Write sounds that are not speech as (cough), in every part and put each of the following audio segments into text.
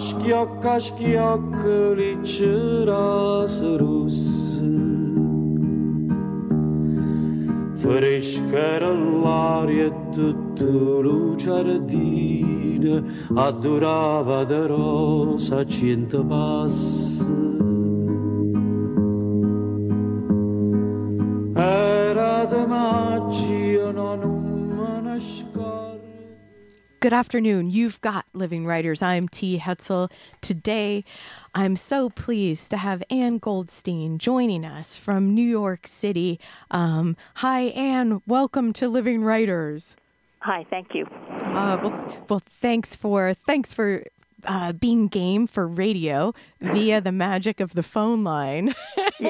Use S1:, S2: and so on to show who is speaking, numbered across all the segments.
S1: Кашкиок, кашкиок, личи разрус. Frescherallar e tutto lo giardino, adorava da rosa cento passi.
S2: Good afternoon. You've got Living Writers. I'm T. Hetzel. Today, I'm so pleased to have Ann Goldstein joining us from New York City. Um, hi, Ann. Welcome to Living Writers.
S3: Hi, thank you.
S2: Uh, well, well, thanks for thanks for uh, being game for radio via the magic of the phone line. (laughs)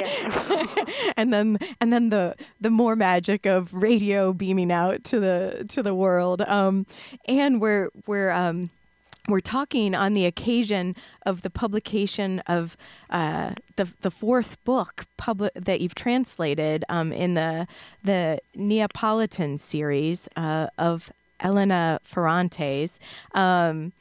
S2: and then and then the the more magic of radio beaming out to the to the world. Um, and we're we're um, we're talking on the occasion of the publication of uh, the the fourth book public that you've translated um, in the the Neapolitan series uh, of Elena Ferrante's. Um,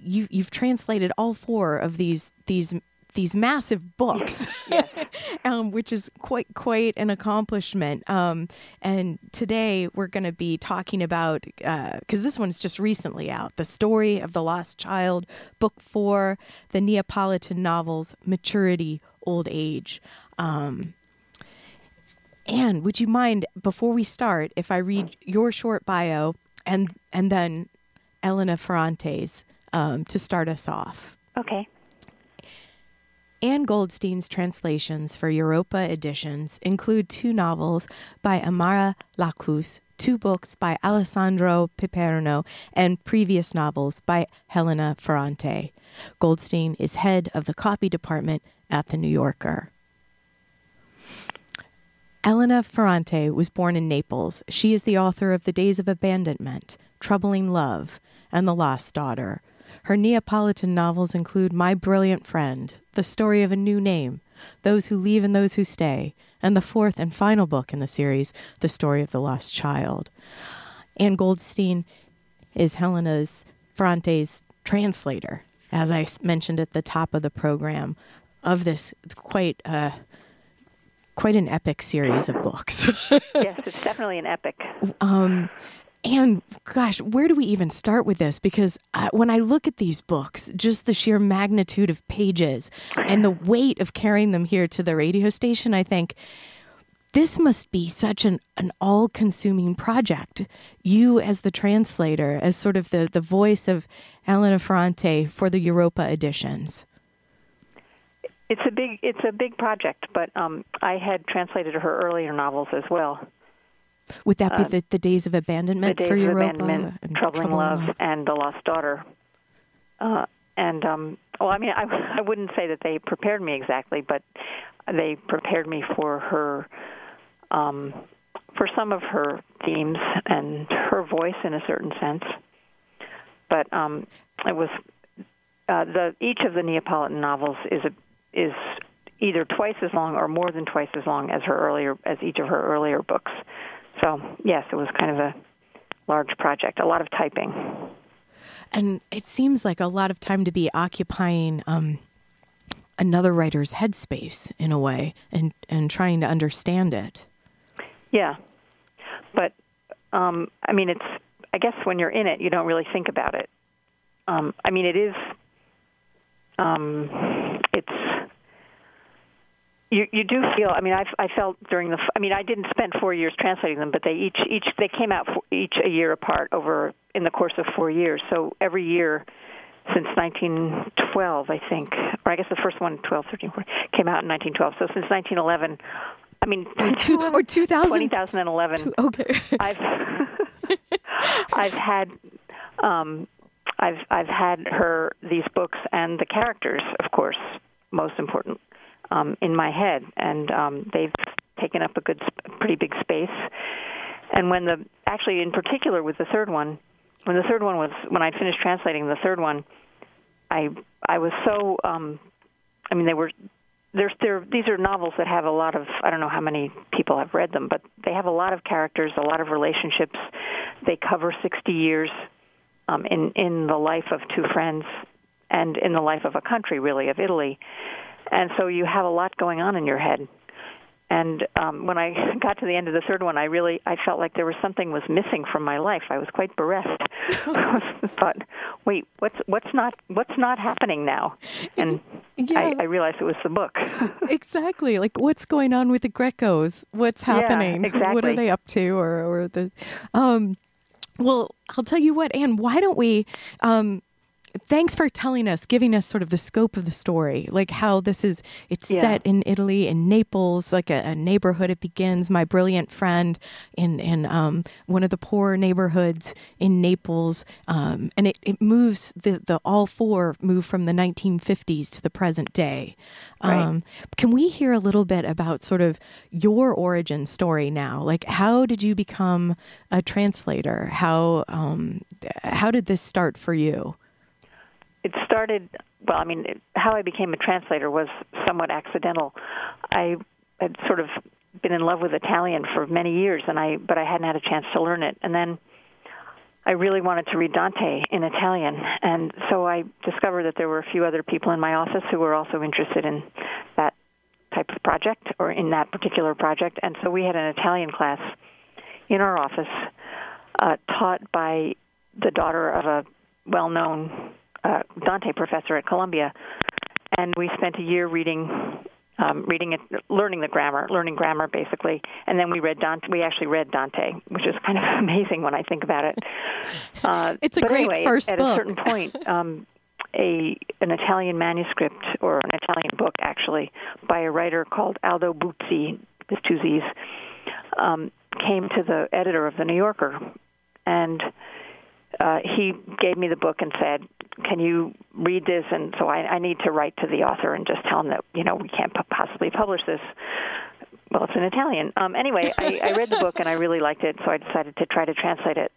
S2: you you've translated all four of these these these massive books, (laughs) (laughs) um, which is quite quite an accomplishment. Um, and today we're going to be talking about because uh, this one's just recently out, the story of the lost child, book four, the Neapolitan novels, maturity, old age. Um, Ann, would you mind before we start if I read your short bio and and then Elena Ferrante's um, to start us off.
S3: Okay.
S2: Ann Goldstein's translations for Europa editions include two novels by Amara Lakhous, two books by Alessandro Piperno, and previous novels by Helena Ferrante. Goldstein is head of the copy department at The New Yorker. Elena Ferrante was born in Naples. She is the author of The Days of Abandonment, Troubling Love, and The Lost Daughter. Her Neapolitan novels include My Brilliant Friend, The Story of a New Name, Those Who Leave and Those Who Stay, and the fourth and final book in the series, The Story of the Lost Child. Ann Goldstein is Helena's Ferrante's translator, as I mentioned at the top of the program, of this quite uh, quite an epic series of books. (laughs)
S3: yes, it's definitely an epic.
S2: Um, and gosh, where do we even start with this? Because uh, when I look at these books, just the sheer magnitude of pages and the weight of carrying them here to the radio station, I think this must be such an, an all consuming project. You, as the translator, as sort of the, the voice of Elena Ferrante for the Europa editions.
S3: It's a big it's a big project, but um, I had translated her earlier novels as well.
S2: Would that be uh, the, the days of abandonment
S3: the days
S2: for
S3: of
S2: Europa?
S3: Abandonment, and troubling, love, love, and the lost daughter. Uh, and um, well, I mean, I, I wouldn't say that they prepared me exactly, but they prepared me for her, um, for some of her themes and her voice in a certain sense. But um, it was uh, the each of the Neapolitan novels is a, is either twice as long or more than twice as long as her earlier as each of her earlier books. So, yes, it was kind of a large project, a lot of typing.
S2: And it seems like a lot of time to be occupying um, another writer's headspace in a way and, and trying to understand it.
S3: Yeah. But, um, I mean, it's, I guess when you're in it, you don't really think about it. Um, I mean, it is, um, it's, you you do feel. I mean, I I felt during the. I mean, I didn't spend four years translating them, but they each each they came out for, each a year apart over in the course of four years. So every year since 1912, I think, or I guess the first one 12, 13, 14, came out in 1912. So since 1911, I mean,
S2: or, two, or 2000,
S3: 2011.
S2: Two, okay, (laughs)
S3: I've (laughs) I've had. Um, I've I've had her these books and the characters, of course, most important um, in my head, and um, they've taken up a good, pretty big space. And when the actually, in particular, with the third one, when the third one was when I finished translating the third one, I I was so um, I mean they were there's there these are novels that have a lot of I don't know how many people have read them, but they have a lot of characters, a lot of relationships. they cover 60 years um, in in the life of two friends and in the life of a country, really, of Italy. And so you have a lot going on in your head. And um, when I (laughs) got to the end of the third one, I really I felt like there was something was missing from my life. I was quite bereft. (laughs) (laughs) I thought, wait, what's what's not what's not happening now? And yeah. I, I realized it was the book.
S2: exactly, like what's going on with the Grecos? What's happening?
S3: Yeah, exactly.
S2: What are they up to? Or or the, um, well, I'll tell you what, Ann. Why don't we? Um, thanks for telling us, giving us sort of the scope of the story, like how this is. It's yeah. set in Italy, in Naples, like a, a, neighborhood. It begins. My brilliant friend in in um, one of the poor neighborhoods in Naples, um, and it, it moves. The the all four move from the 1950s to the present day.
S3: Right. Um,
S2: can we hear a little bit about sort of your origin story now? Like, how did you become a translator? How um, how did this start for you?
S3: It started well i mean it, how i became a translator was somewhat accidental. I had sort of been in love with italian for many years and i but i hadn't had a chance to learn it. And then i really wanted to read dante in italian. And so i discovered that there were a few other people in my office who were also interested in that type of project or in that particular project. And so we had an italian class in our office uh, taught by the daughter of a well known uh, Dante professor at Columbia, and we spent a year reading um, reading it, learning the grammar, learning grammar basically, and then we read Dante. We actually read Dante, which is kind of (laughs) amazing when I think about it.
S2: Uh, (laughs) it's a
S3: but
S2: great
S3: anyway,
S2: first
S3: at
S2: book.
S3: a certain point, (laughs) um, a an Italian manuscript or an Italian book actually by a writer called Aldo Buzzi, with two Z's, um, came to the editor of the New Yorker, and uh, he gave me the book and said, "Can you read this?" And so I, I need to write to the author and just tell him that you know we can't possibly publish this. Well, it's in Italian. Um, anyway, I, I read the book and I really liked it, so I decided to try to translate it,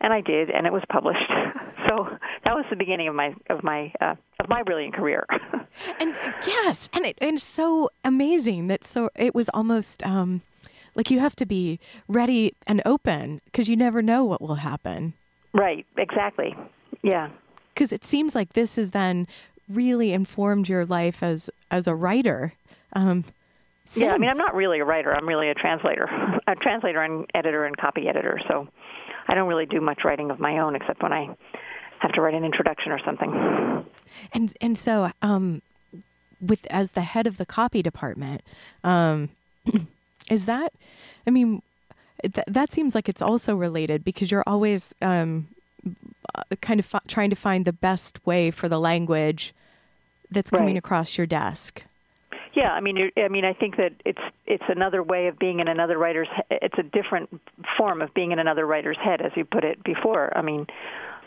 S3: and I did, and it was published. (laughs) so that was the beginning of my of my uh, of my brilliant career. (laughs)
S2: and yes, and it, and so amazing that so it was almost. Um, like you have to be ready and open because you never know what will happen.
S3: Right, exactly. Yeah.
S2: Because it seems like this has then really informed your life as as a writer. Um,
S3: yeah, I mean, I'm not really a writer. I'm really a translator, (laughs) a translator and editor and copy editor. So I don't really do much writing of my own, except when I have to write an introduction or something.
S2: And and so, um, with as the head of the copy department, um, (clears throat) is that? I mean, th- that seems like it's also related because you're always um, kind of f- trying to find the best way for the language that's coming
S3: right.
S2: across your desk.
S3: Yeah, I mean, I mean, I think that it's it's another way of being in another writer's. It's a different form of being in another writer's head, as you put it before. I mean,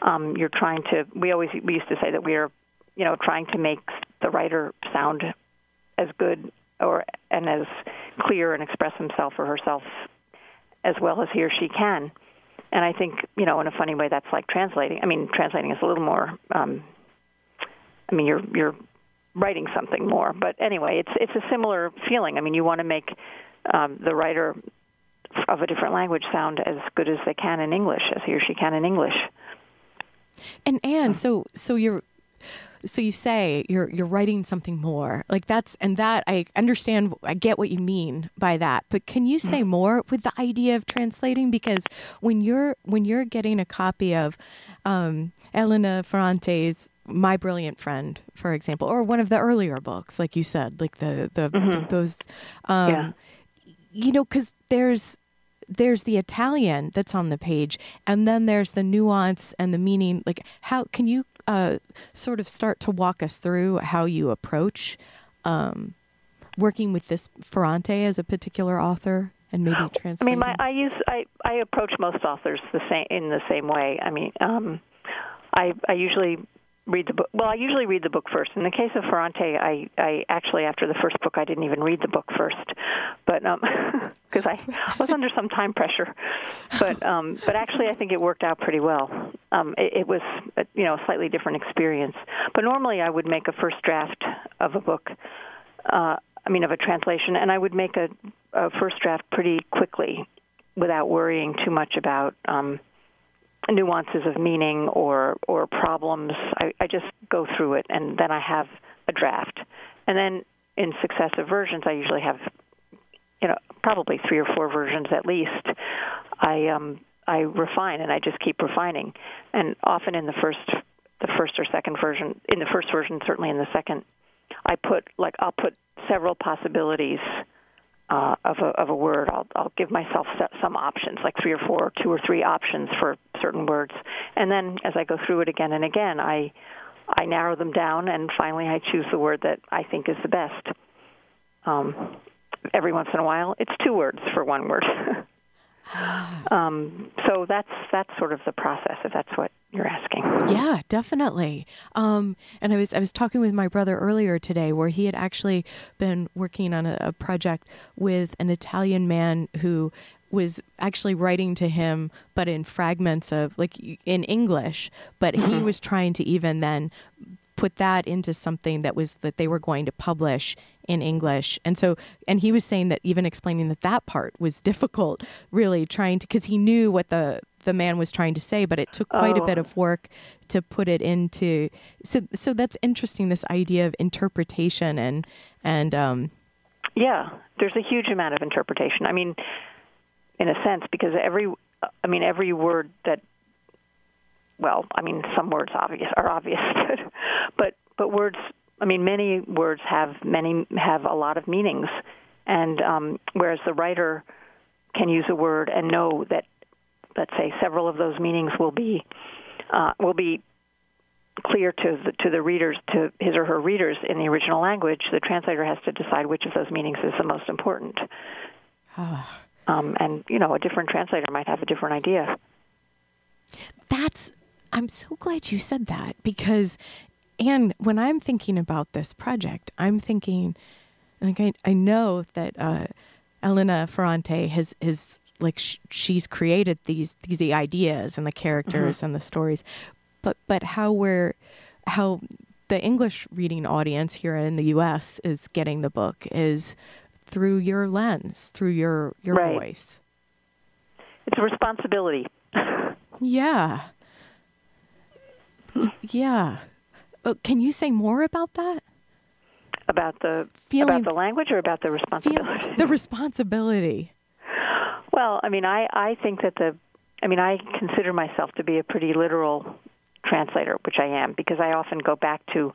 S3: um, you're trying to. We always we used to say that we are, you know, trying to make the writer sound as good or and as clear and express himself or herself as well as he or she can. And I think, you know, in a funny way, that's like translating. I mean, translating is a little more. Um, I mean, you're you're writing something more, but anyway, it's it's a similar feeling. I mean, you want to make um, the writer of a different language sound as good as they can in English, as he or she can in English.
S2: And Ann, so so you're so you say you're you're writing something more like that's and that i understand i get what you mean by that but can you say mm-hmm. more with the idea of translating because when you're when you're getting a copy of um, elena ferrante's my brilliant friend for example or one of the earlier books like you said like the the,
S3: mm-hmm.
S2: the those um,
S3: yeah.
S2: you know because there's there's the Italian that's on the page, and then there's the nuance and the meaning. Like, how can you uh, sort of start to walk us through how you approach um, working with this Ferrante as a particular author and maybe translating?
S3: I mean, my, I use I I approach most authors the same in the same way. I mean, um, I I usually read the book. Well, I usually read the book first. In the case of Ferrante, I, I actually after the first book, I didn't even read the book first, but because um, (laughs) I was under some time pressure. But um, but actually, I think it worked out pretty well. Um, it, it was a, you know a slightly different experience. But normally, I would make a first draft of a book. Uh, I mean, of a translation, and I would make a, a first draft pretty quickly, without worrying too much about. Um, nuances of meaning or or problems. I, I just go through it, and then I have a draft. And then in successive versions, I usually have, you know, probably three or four versions at least. I um, I refine, and I just keep refining. And often in the first the first or second version, in the first version, certainly in the second, I put like I'll put several possibilities uh, of a of a word. I'll I'll give myself some options, like three or four, two or three options for certain words, and then as I go through it again and again, I I narrow them down, and finally I choose the word that I think is the best. Um, every once in a while, it's two words for one word. (laughs) (gasps) um, so that's that's sort of the process, if that's what you're asking.
S2: Yeah, definitely. Um, and I was I was talking with my brother earlier today, where he had actually been working on a, a project with an Italian man who was actually writing to him, but in fragments of like in English. But he mm-hmm. was trying to even then put that into something that was that they were going to publish in English. And so, and he was saying that even explaining that that part was (laughs) difficult, really trying to, because he knew what the the man was trying to say, but it took quite oh. a bit oh. of work to put it into. So, so that's interesting. This idea of interpretation and and um,
S3: yeah, there's a huge amount of interpretation. I mean, in a sense, because every, I mean, every word that well, I mean, some words obvious are obvious, (laughs) but but words. I mean, many words have many have a lot of meanings, and um, whereas the writer can use a word and know that, let's say, several of those meanings will be uh, will be clear to the, to the readers, to his or her readers in the original language. The translator has to decide which of those meanings is the most important. Ah. um, and you know, a different translator might have a different idea.
S2: That's I'm so glad you said that because, and when I'm thinking about this project, I'm thinking, like I, I know that uh, Elena Ferrante has has like sh- she's created these these the ideas and the characters mm-hmm. and the stories, but but how we're how the English reading audience here in the U.S. is getting the book is through your lens, through your your
S3: right.
S2: voice.
S3: It's a responsibility. (laughs)
S2: yeah. Yeah. Uh, can you say more about that?
S3: About the Feeling, about the language or about the responsibility?
S2: the responsibility.
S3: Well, I mean, I I think that the I mean, I consider myself to be a pretty literal translator, which I am because I often go back to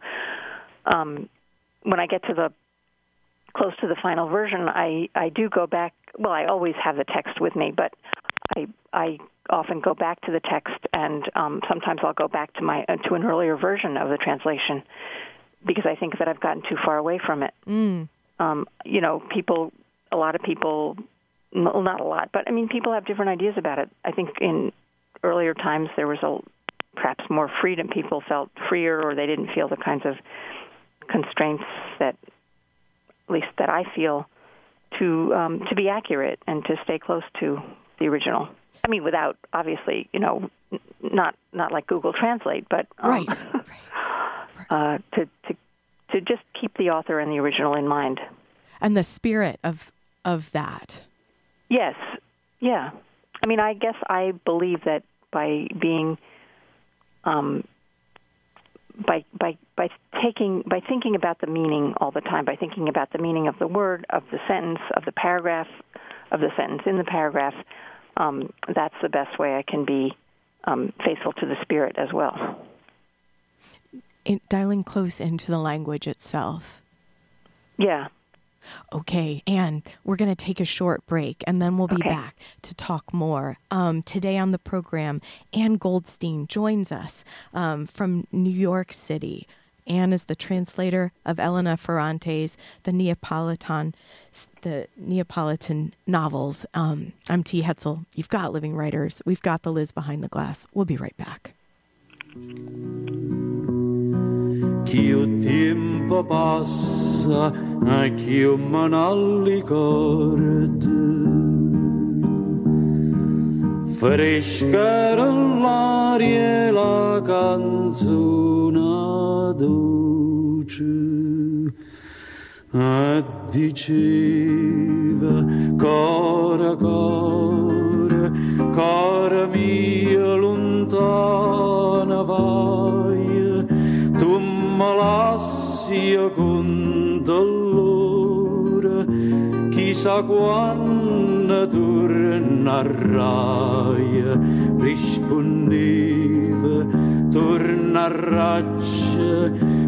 S3: um when I get to the close to the final version, I I do go back. Well, I always have the text with me, but I I often go back to the text, and um, sometimes I'll go back to my uh, to an earlier version of the translation because I think that I've gotten too far away from it. Mm. Um, you know, people, a lot of people, well, not a lot, but I mean, people have different ideas about it. I think in earlier times there was a perhaps more freedom. People felt freer, or they didn't feel the kinds of constraints that, at least that I feel, to um, to be accurate and to stay close to the original. I mean, without obviously, you know, not not like Google Translate, but
S2: um, (laughs) right,
S3: uh, to to to just keep the author and the original in mind,
S2: and the spirit of of that.
S3: Yes, yeah. I mean, I guess I believe that by being, um, by by by taking by thinking about the meaning all the time, by thinking about the meaning of the word, of the sentence, of the paragraph, of the sentence in the paragraph, um, that's the best way I can be um, faithful to the spirit as well.
S2: In, dialing close into the language itself.
S3: Yeah.
S2: Okay, and we're going to take a short break and then we'll be okay. back to talk more. Um, today on the program, Ann Goldstein joins us um, from New York City. Anne is the translator of Elena Ferrante's The Neapolitan, the Neapolitan novels. Um, I'm T. Hetzel. You've got Living Writers. We've got The Liz Behind the Glass. We'll be right back.
S1: Tempo passa, anch'io fresca l'aria la canzone dolce e diceva cora cora cora mia lontana lontana vai, tu mi lasci con dolore, chissà quando tornerai, rispondeva, tornerai,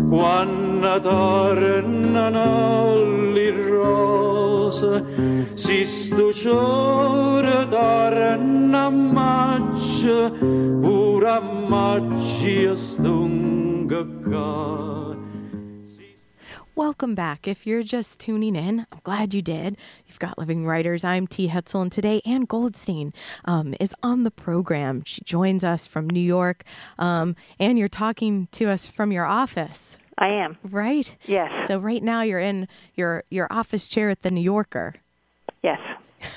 S1: quando tornano le rose, si sto ciore torna maccia, pure maccia stunga
S2: Welcome back. If you're just tuning in, I'm glad you did. You've got Living Writers. I'm T. Hetzel, and today Ann Goldstein um, is on the program. She joins us from New York. Um, Ann, you're talking to us from your office.
S3: I am.
S2: Right?
S3: Yes.
S2: So right now you're in your your office chair at the New Yorker.
S3: Yes.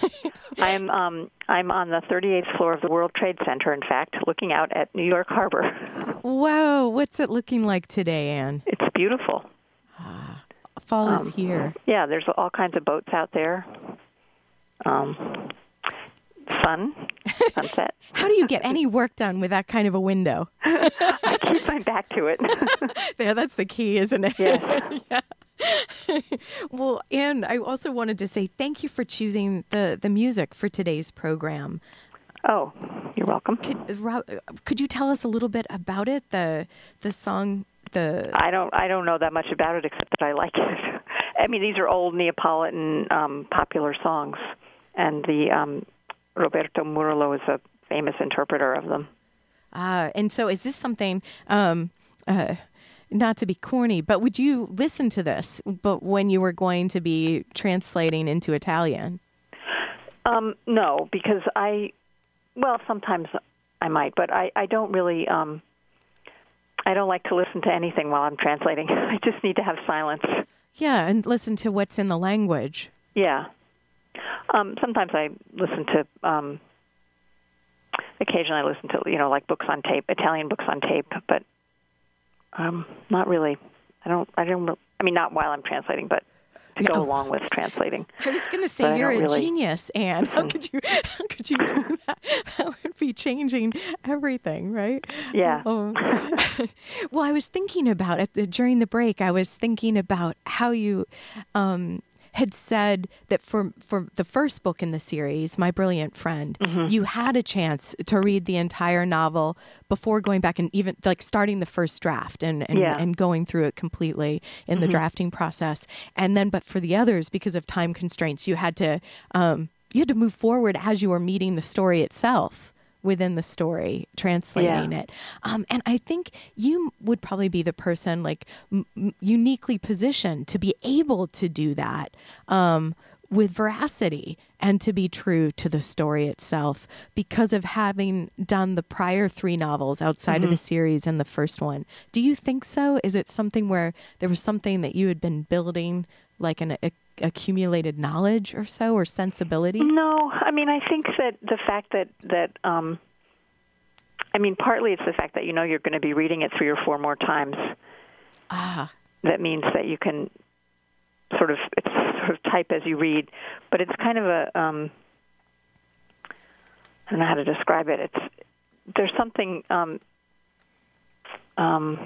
S3: (laughs) I'm um, I'm on the 38th floor of the World Trade Center. In fact, looking out at New York Harbor.
S2: Wow, what's it looking like today, Ann?
S3: It's beautiful.
S2: Fall
S3: Um,
S2: is here.
S3: Yeah, there's all kinds of boats out there. Um, sun, (laughs) sunset.
S2: How do you get any work done with that kind of a window? (laughs)
S3: I keep my back to it. (laughs)
S2: Yeah, that's the key, isn't it?
S3: Yes.
S2: yeah. well, Ann, I also wanted to say thank you for choosing the, the music for today's program.
S3: oh, you're welcome.
S2: Could, Ro- could you tell us a little bit about it? The the song, the
S3: I don't I don't know that much about it except that I like it. (laughs) I mean, these are old Neapolitan um, popular songs, and the um, Roberto Murolo is a famous interpreter of them.
S2: uh, and so is this something? Um, uh, not to be corny, but would you listen to this? But when you were going to be translating into Italian,
S3: Um, no, because I, well, sometimes I might, but I, I don't really. Um, I don't like to listen to anything while I'm translating. (laughs) I just need to have silence.
S2: yeah, and listen to what's in the language.
S3: Yeah. Um, sometimes I listen to. Um, occasionally, I listen to you know like books on tape, Italian books on tape, but um, not really. I don't. I don't. I mean, not while I'm translating, but to go along with translating.
S2: I was going to say
S3: I
S2: you're a
S3: really-
S2: genius, Ann. How could you? How could you do (laughs) that? That would be changing everything, right?
S3: Yeah.
S2: Oh. (laughs) well, I was thinking about it during the break. I was thinking about how you um, had said that for for the first book in the series, My Brilliant Friend,
S3: Mm-hmm.
S2: you had a chance to read the entire novel before going back and even like starting the first draft and and,
S3: Yeah. Mm-hmm.
S2: and going through it completely in the drafting process. And then, but for the others, because of time constraints, you had to um, you had to move forward as you were meeting the story itself within the story, translating
S3: Yeah.
S2: it. Um, and I think you would probably be the person like m- uniquely positioned to be able to do that um, with veracity and to be true to the story itself because of having done the prior three novels outside of the series and the first one. Do you think so? Is it something where there was something that you had been building, like an a, accumulated knowledge or so, or sensibility?
S3: No, I mean, I think that the fact that that um, I mean, partly it's the fact that you know you're going to be reading it three or four more times.
S2: Ah,
S3: That means that you can sort of it's sort of type as you read, but it's kind of a um, I don't know how to describe it. It's there's something um, um,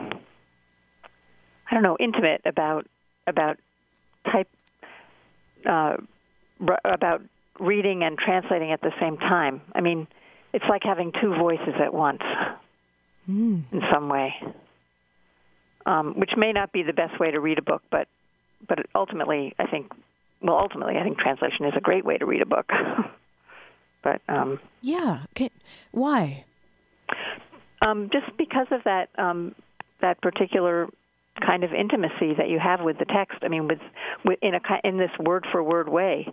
S3: I don't know intimate about about type uh, r- about reading and translating at the same time. I mean, it's like having two voices at once
S2: mm.
S3: in some way, um, which may not be the best way to read a book, but but ultimately, I think, well, ultimately, I think translation is a great way to read a book. (laughs) but um,
S2: yeah. Can, why?
S3: um, just because of that um, that particular kind of intimacy that you have with the text. I mean, with, with in a in this word for word way.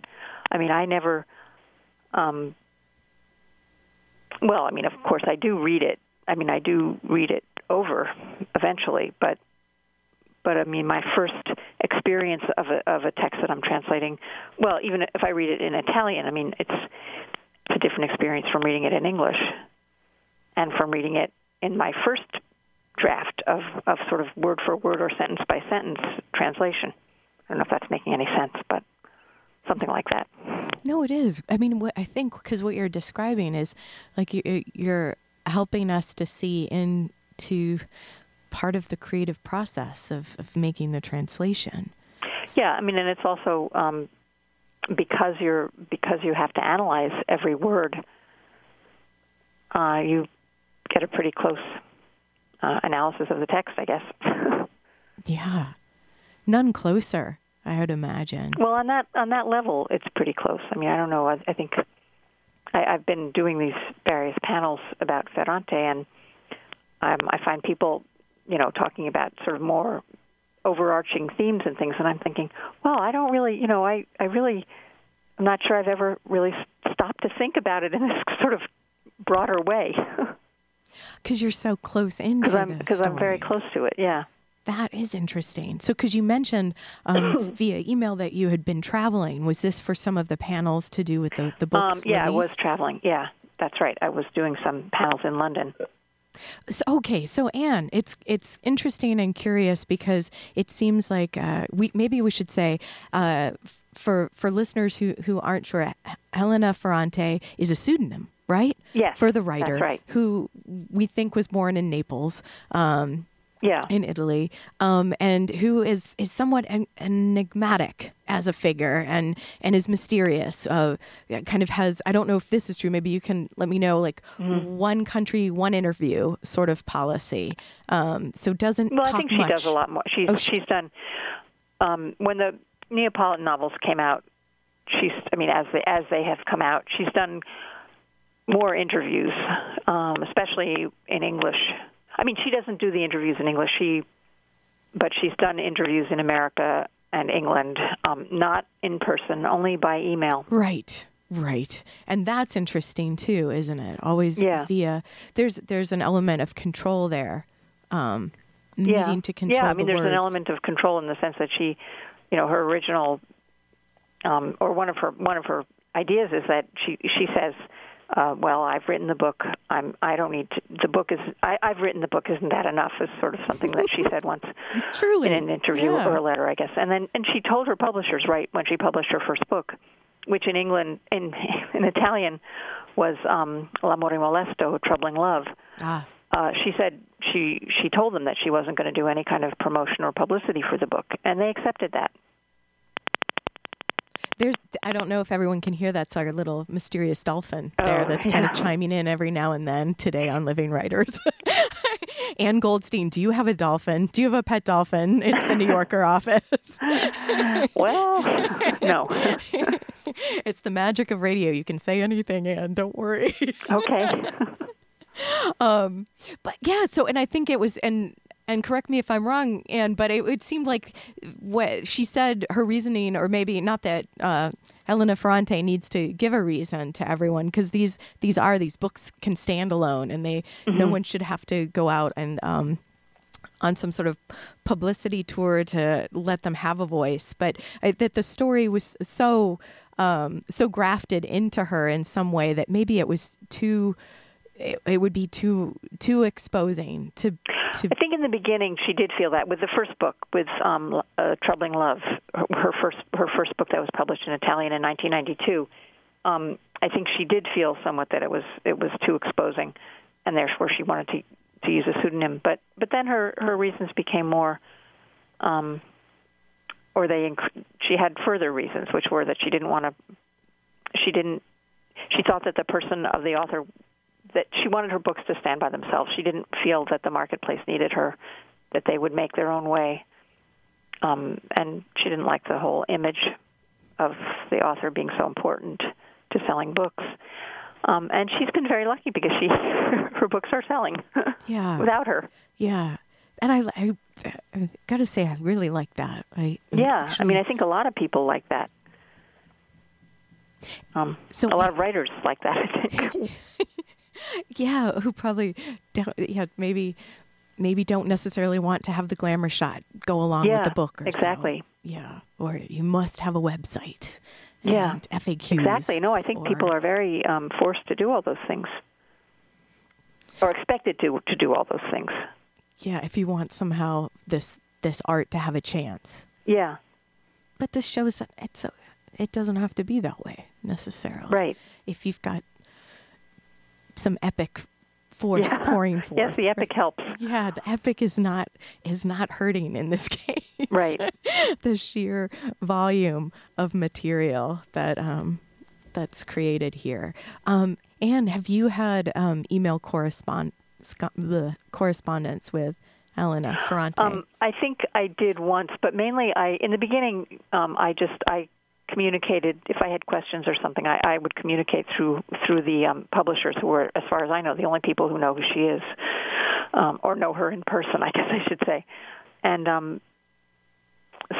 S3: I mean, I never. Um, well, I mean, of course, I do read it. I mean, I do read it over eventually, but but I mean, my first experience of a of a text that I'm translating, well, even if I read it in Italian, I mean, it's it's a different experience from reading it in English and from reading it in my first draft of, of sort of word for word or sentence by sentence translation. I don't know if that's making any sense, but something like that.
S2: No, it is. I mean, what I think because what you're describing is like you, you're helping us to see into part of the creative process of, of making the translation.
S3: Yeah, I mean, and it's also um, because you're because you have to analyze every word. Uh, you get a pretty close uh, analysis of the text, I guess. (laughs)
S2: yeah, none closer, I would imagine.
S3: Well, on that on that level, it's pretty close. I mean, I don't know. I, I think I, I've been doing these various panels about Ferrante, and um, I find people, you know, talking about sort of more overarching themes and things, and I'm thinking, well, I don't really, you know, I I really, I'm not sure I've ever really stopped to think about it in this (laughs) sort of broader way. (laughs)
S2: Because you're so close into
S3: Because I'm because I'm very close to it. Yeah.
S2: That is interesting. So, because you mentioned um, (coughs) via email that you had been traveling, was this for some of the panels to do with the the books? Um,
S3: yeah,
S2: release?
S3: I was traveling. Yeah, that's right. I was doing some panels in London.
S2: So, okay, so Ann, it's it's interesting and curious because it seems like uh, we maybe we should say uh, for for listeners who who aren't sure, Helena Ferrante is a pseudonym, right?
S3: Yes,
S2: for the writer
S3: right.
S2: who we think was born in Naples. Um,
S3: yeah.
S2: in Italy, um, and who is is somewhat en- enigmatic as a figure and and is mysterious. Uh, kind of has I don't know if this is true. Maybe you can let me know. Like mm-hmm. one country, one interview sort of policy. Um, so doesn't
S3: well, I think she
S2: much.
S3: does a lot more. She's
S2: oh,
S3: she's done um, when the Neapolitan novels came out. She's I mean as they, as they have come out, she's done more interviews, um, especially in English I mean, she doesn't do the interviews in English. She, but she's done interviews in America and England, um, not in person, only by email.
S2: Right. Right. And that's interesting too, isn't it? Always
S3: yeah.
S2: via there's there's an element of control there. Um
S3: yeah.
S2: needing to control
S3: Yeah, I mean
S2: the
S3: there's
S2: words.
S3: an element of control in the sense that she you know, her original um or one of her one of her ideas is that she she says uh, well, I've written the book. I'm. I don't need to. The book is. I, I've written the book. Isn't that enough? Is sort of something that she said once. (laughs)
S2: Truly,
S3: in an interview
S2: yeah.
S3: or a letter, I guess. And then, and she told her publishers right when she published her first book, which in England, in (laughs) in Italian, was um, L'amore molesto, troubling love.
S2: Ah.
S3: Uh, she said she she told them that she wasn't going to do any kind of promotion or publicity for the book, and they accepted that
S2: there's I don't know if everyone can hear that's our little mysterious dolphin there
S3: oh,
S2: that's
S3: yeah.
S2: kind of chiming in every now and then today on Living Writers. (laughs) Ann Goldstein, do you have a dolphin? Do you have a pet dolphin in the New Yorker office? (laughs)
S3: well, no. (laughs)
S2: it's the magic of radio. You can say anything, Ann. Don't worry.
S3: okay.
S2: um, but yeah. So, and I think it was, and and correct me if I'm wrong, Ann, but it, it seemed like what she said her reasoning, or maybe not that uh, Helena Ferrante needs to give a reason to everyone because these these are these books can stand alone, and they
S3: mm-hmm.
S2: no one should have to go out and um, on some sort of publicity tour to let them have a voice. But I, that the story was so um, so grafted into her in some way that maybe it was too. It, it would be too too exposing to to.
S3: I think in the beginning she did feel that with the first book, with um, uh, Troubling Love, her first her first book that was published in Italian in 1992. Um, I think she did feel somewhat that it was it was too exposing, and therefore she wanted to to use a pseudonym. But but then her her reasons became more, um, or they she had further reasons, which were that she didn't want to. She didn't. She thought that the person of the author that she wanted her books to stand by themselves. She didn't feel that the marketplace needed her, that they would make their own way. Um, and she didn't like the whole image of the author being so important to selling books. Um, and she's been very lucky because she (laughs) her books are selling (laughs)
S2: yeah.
S3: without her.
S2: Yeah. And I, I, I got to say, I really like that. I,
S3: yeah,
S2: actually,
S3: I mean, I think a lot of people like that. Um,
S2: so
S3: a lot of writers like that. I think. (laughs)
S2: yeah, who probably don't. Yeah, maybe maybe don't necessarily want to have the glamour shot go along
S3: yeah,
S2: with the book. Or
S3: exactly.
S2: So. Yeah, or you must have a website.
S3: Yeah,
S2: FAQs.
S3: Exactly. No, I think
S2: or,
S3: people are very um, forced to do all those things, or expected to to do all those things.
S2: Yeah, if you want somehow this this art to have a chance.
S3: Yeah.
S2: But this shows that it's a, it doesn't have to be that way necessarily.
S3: Right.
S2: If you've got some epic force
S3: Yeah.
S2: pouring forth.
S3: Yes, the epic helps.
S2: Yeah, the epic is not is not hurting in this (laughs) case.
S3: Right. (laughs)
S2: the sheer volume of material that um, that's created here. Um, and have you had um, email correspond correspondence with Elena Ferrante?
S3: Um, I think I did once, but mainly I in the beginning um, I just I communicated if I had questions or something I, I would communicate through through the um, publishers who are as far as I know the only people who know who she is um, or know her in person I guess I should say. And um,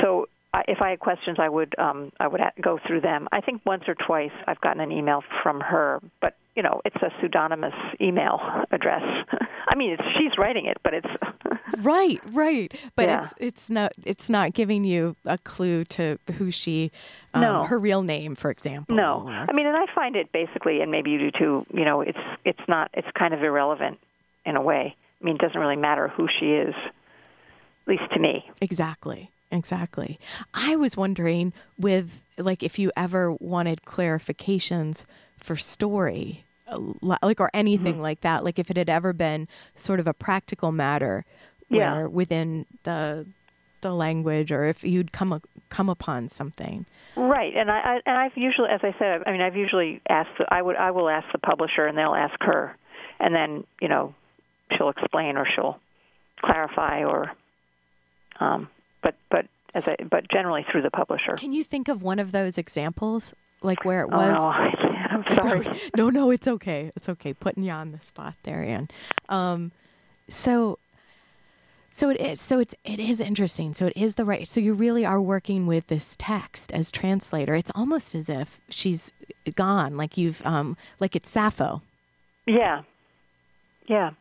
S3: so if I had questions I would um, I would go through them I think once or twice I've gotten an email from her but you know it's a pseudonymous email (laughs) address (laughs) I mean it's she's writing it but it's (laughs)
S2: right, right. But
S3: Yeah.
S2: it's it's not it's not giving you a clue to who she um,
S3: No.
S2: her real name, for example.
S3: No,
S2: or-
S3: I mean, and I find it basically, and maybe you do too. You know, it's it's not it's kind of irrelevant in a way. I mean, it doesn't really matter who she is, at least to me.
S2: Exactly. Exactly. I was wondering with like if you ever wanted clarifications for story like or anything
S3: Mm-hmm.
S2: like that like if it had ever been sort of a practical matter
S3: Yeah.
S2: where within the the language or if you'd come a, come upon something.
S3: Right, and I, I and I've usually, as I said, I mean, I've usually asked. The, I would I will ask the publisher, and they'll ask her, and then you know, she'll explain or she'll clarify or, um, but but as I but generally through the publisher.
S2: Can you think of one of those examples like where it
S3: Oh,
S2: was
S3: no, I can't. I'm sorry.
S2: no, no, it's okay. It's okay. Putting you on the spot there, Ann. Um, so, so it is. So it's it is interesting. So it is the right. So you really are working with this text as translator. It's almost as if she's gone. Like you've um, like it's Sappho.
S3: Yeah, yeah.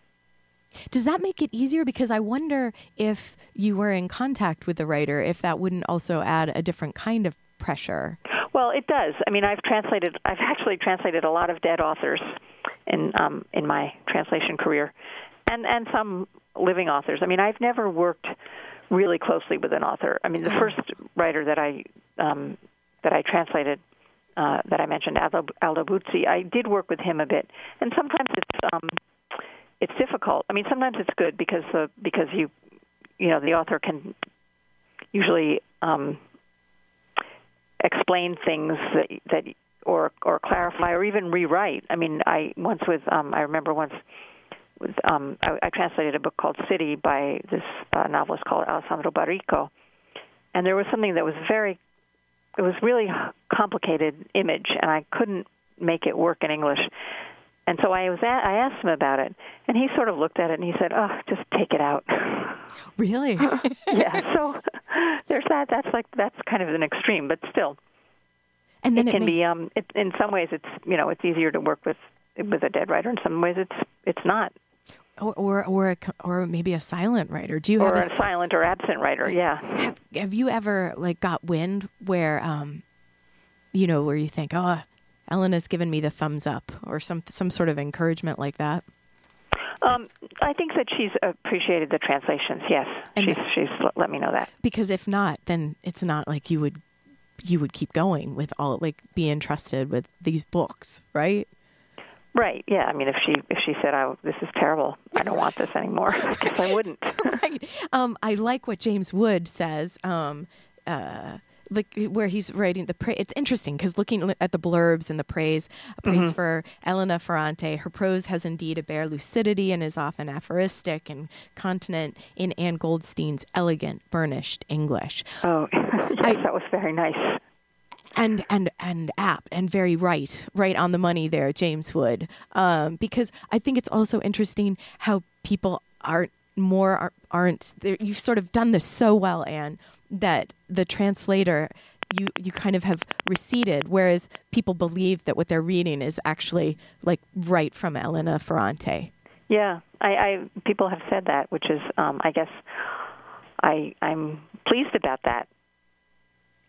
S2: Does that make it easier? Because I wonder if you were in contact with the writer, if that wouldn't also add a different kind of pressure.
S3: Well, it does. I mean, I've translated. I've actually translated a lot of dead authors in um, in my translation career, and and some living authors. I mean, I've never worked really closely with an author. I mean, the first writer that I um, that I translated uh, that I mentioned, Aldo, Aldo Buzzi, I did work with him a bit, and sometimes it's um, it's difficult. I mean, sometimes it's good because the because you you know the author can usually um, explain things that that or or clarify or even rewrite. I mean, I once with um, I remember once with um, I, I translated a book called City by this uh, novelist called Alessandro Baricco, and there was something that was very it was really complicated image, and I couldn't make it work in English. And so I was at, I asked him about it, and he sort of looked at it and he said, "Oh, just take it out." (laughs)
S2: Really? (laughs)
S3: yeah. So (laughs) there's that. That's like that's kind of an extreme, but still,
S2: and then
S3: it can
S2: may-
S3: be. Um, it, in some ways, it's you know it's easier to work with with a dead writer. In some ways, it's it's not,
S2: or or or, a, or maybe a silent writer. Do you
S3: or
S2: have
S3: a
S2: a,
S3: silent or absent writer. Yeah.
S2: have, have you ever like got wind where um you know where you think oh elena's given me the thumbs up or some some sort of encouragement like that
S3: Um, I think that she's appreciated the translations. Yes,
S2: And
S3: she's she's let me know that.
S2: because if not then it's not like you would you would keep going with all like be entrusted with these books right
S3: Right. Yeah. I mean, if she if she said, "Oh, this is terrible. I don't want this anymore," (laughs) I I wouldn't. (laughs)
S2: right um i like what james wood says um uh like where he's writing the praise. It's interesting because looking at the blurbs and the praise, praise for Elena Ferrante, her prose has indeed a bare lucidity and is often aphoristic and continent in Anne Goldstein's elegant, burnished English.
S3: Oh, (laughs) yes,
S2: I-
S3: that was very nice.
S2: and and and apt and very right right on the money there james wood um, because i think it's also interesting how people aren't more aren't you've sort of done this so well ann that the translator you you kind of have receded whereas people believe that what they're reading is actually like right from elena ferrante
S3: Yeah, I, I people have said that, which is, um, I guess, I I'm pleased about that.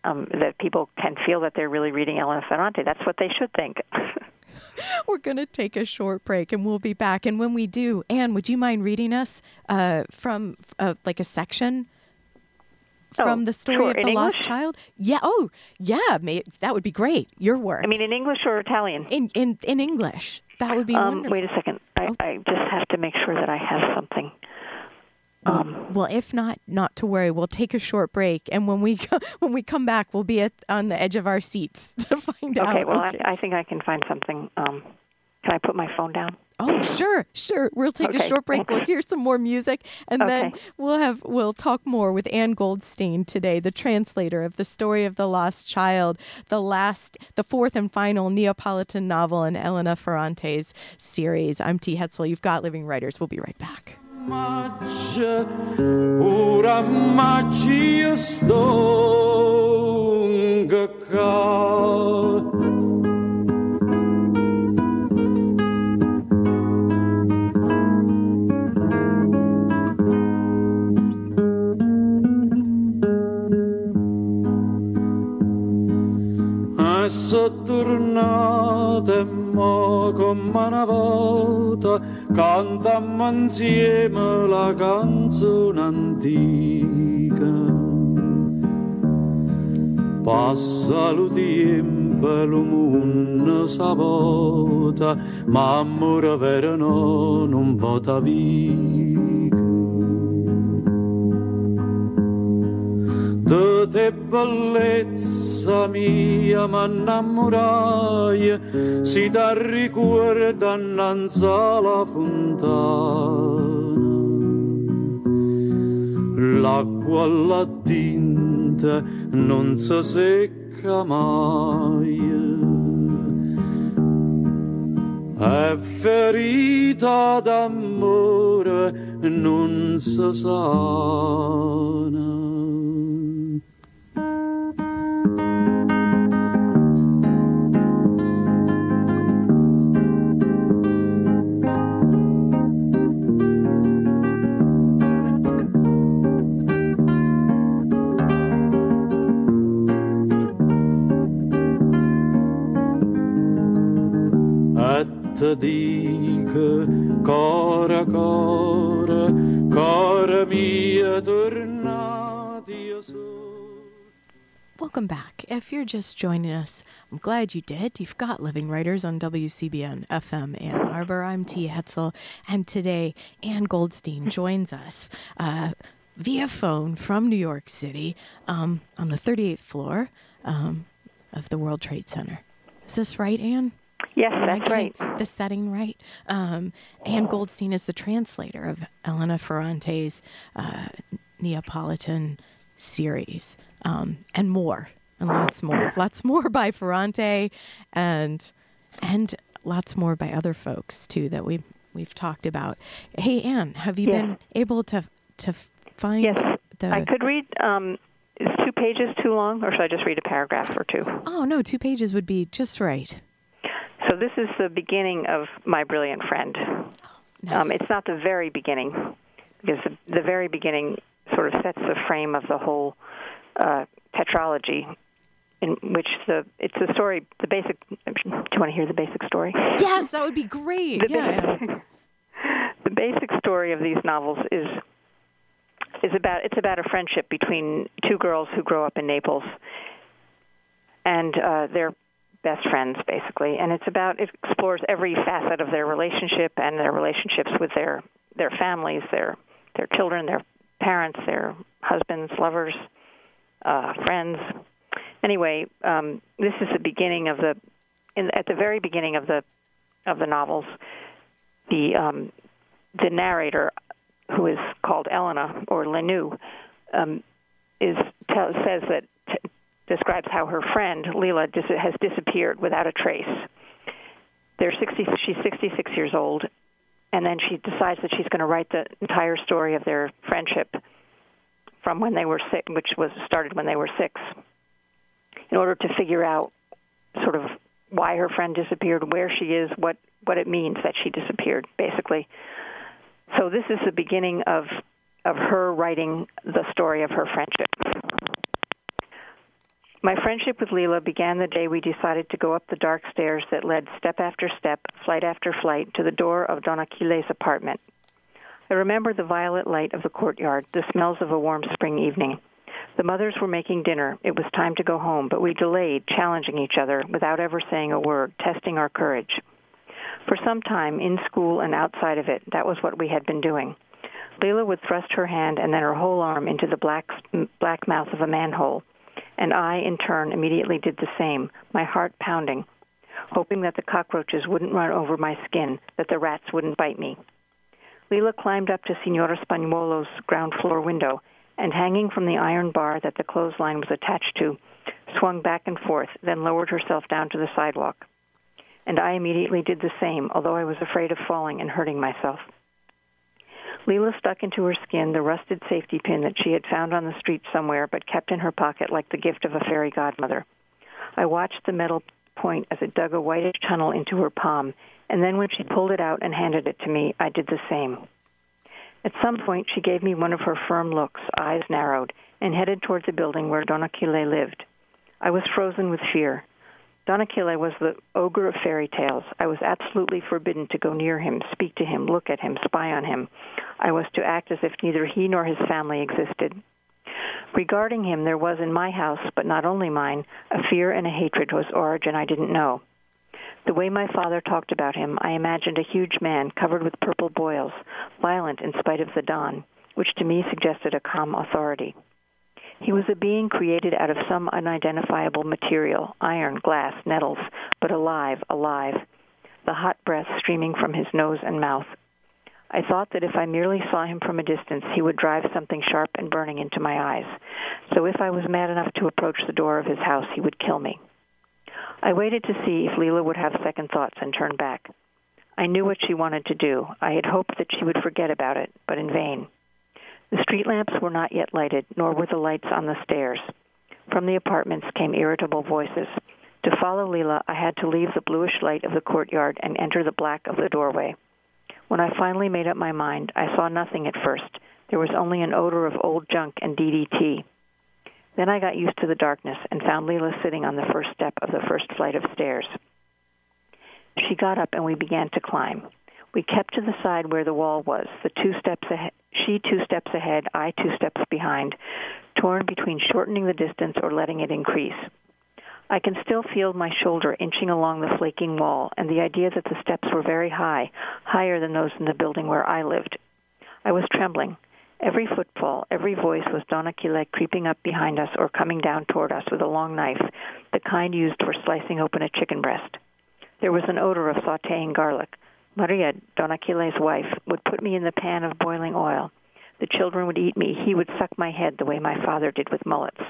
S3: Um, that people can feel that they're really reading Elena Ferrante. That's what they should think. (laughs)
S2: we're going to take a short break and we'll be back and when we do ann would you mind reading us uh, from uh, like a section from
S3: Oh,
S2: the story
S3: sure.
S2: of the
S3: In
S2: lost
S3: English?
S2: child yeah oh yeah may, that would be great your work
S3: I mean, in English or Italian.
S2: in in in english that would be
S3: Um,
S2: wonderful
S3: wait a second. I, I just have to make sure that I have something.
S2: Um, well, if not, not to worry. We'll take a short break, and when we (laughs) when we come back, we'll be at, on the edge of our seats (laughs) to find
S3: okay,
S2: out.
S3: Well, okay, well, I, I, think I can find something. Um, can I put my phone down?
S2: Oh, sure, sure. We'll take okay. a short break. We'll hear some more music, and okay. then we'll have we'll talk more with Ann Goldstein today, the translator of the story of the lost child, the last, the fourth and final Neapolitan novel in Elena Ferrante's series. I'm T. Hetzel. You've got Living Writers. We'll be right back.
S1: Tornate mo come una volta cantammo insieme la canzone antica. Passa lo tempo lo mondo s'avota ma amore vero no non vota via de te bellezza mia m'innamorai si t'arricorda innanzi alla fontana. L'acqua alla tinta non si secca mai. È ferita d'amore non si sana te cora cora cora mia tornati
S2: Welcome back. If you're just joining us, I'm glad you did. You've got Living Writers on WCBN FM Ann Arbor. I'm T. Hetzel, and today Ann Goldstein (laughs) joins us uh, via phone from New York City um, on the 38th floor um, of the World Trade Center. Is this right, Ann?
S3: Yes, that's right.
S2: The setting right. Um, Ann Goldstein is the translator of Elena Ferrante's uh, Neapolitan series um, and more, and lots more, (laughs) lots more by Ferrante, and and lots more by other folks too that we we've talked about. Hey, Ann, have you yes. been able to to find?
S3: Yes, the... I could read. Um, is two pages too long, or should I just read a paragraph or two?
S2: Oh no, two pages would be just right.
S3: So this is the beginning of my brilliant friend.
S2: Nice. Um,
S3: it's not the very beginning, because the, the, very beginning sort of sets the frame of the whole uh, tetralogy, in which the it's the story. The basic. Do you want to hear the basic story?
S2: Yes, that would be great.
S3: the,
S2: yeah.
S3: basic, (laughs) the basic story of these novels is is about it's about a friendship between two girls who grow up in Naples, and uh, they're best friends basically. And it's about it explores every facet of their relationship and their relationships with their their families their their children their parents their husbands lovers uh friends. Anyway um this is the beginning of the in at the very beginning of the of the novels the um the narrator who is called Elena or Lenu um is tell, says that t- describes how her friend Lila dis- has disappeared without a trace. They're 60, she's 66 years old, and then she decides that she's going to write the entire story of their friendship from when they were six, which was started when they were six, in order to figure out sort of why her friend disappeared, where she is, what what it means that she disappeared, basically. So this is the beginning of of her writing the story of her friendship. My friendship with Lila began the day we decided to go up the dark stairs that led step after step, flight after flight, to the door of Don Achille's apartment. I remember the violet light of the courtyard, the smells of a warm spring evening. The mothers were making dinner. It was time to go home, but we delayed, challenging each other without ever saying a word, testing our courage. For some time, in school and outside of it, that was what we had been doing. Lila would thrust her hand and then her whole arm into the black, black mouth of a manhole, and I, in turn, immediately did the same, my heart pounding, hoping that the cockroaches wouldn't run over my skin, that the rats wouldn't bite me. Lila climbed up to Signora Spagnuolo's ground floor window, and hanging from the iron bar that the clothesline was attached to, swung back and forth, then lowered herself down to the sidewalk. And I immediately did the same, although I was afraid of falling and hurting myself. Lila stuck into her skin the rusted safety pin that she had found on the street somewhere but kept in her pocket like the gift of a fairy godmother. I watched the metal point as it dug a whitish tunnel into her palm, and then when she pulled it out and handed it to me, I did the same. At some point, she gave me one of her firm looks, eyes narrowed, and headed towards the building where Don Achille lived. I was frozen with fear. Don Achille was the ogre of fairy tales. I was absolutely forbidden to go near him, speak to him, look at him, spy on him. I was to act as if neither he nor his family existed. Regarding him, there was in my house, but not only mine, a fear and a hatred whose origin I didn't know. The way my father talked about him, I imagined a huge man covered with purple boils, violent in spite of the dawn, which to me suggested a calm authority. He was a being created out of some unidentifiable material iron, glass, nettles but alive, alive, the hot breath streaming from his nose and mouth. I thought that if I merely saw him from a distance, he would drive something sharp and burning into my eyes. So if I was mad enough to approach the door of his house, he would kill me. I waited to see if Lila would have second thoughts and turn back. I knew what she wanted to do. I had hoped that she would forget about it, but in vain. The street lamps were not yet lighted, nor were the lights on the stairs. From the apartments came irritable voices. To follow Lila, I had to leave the bluish light of the courtyard and enter the black of the doorway. When I finally made up my mind, I saw nothing at first. There was only an odor of old junk and DDT. Then I got used to the darkness and found Lila sitting on the first step of the first flight of stairs. She got up and we began to climb. We kept to the side where the wall was, the two steps ahead, she two steps ahead, I two steps behind, torn between shortening the distance or letting it increase. I can still feel my shoulder inching along the flaking wall, and the idea that the steps were very high, higher than those in the building where I lived. I was trembling. Every footfall, every voice was Don Achille creeping up behind us or coming down toward us with a long knife, the kind used for slicing open a chicken breast. There was an odor of sauteing garlic. Maria, Don Achille's wife, would put me in the pan of boiling oil. The children would eat me. He would suck my head the way my father did with mullets.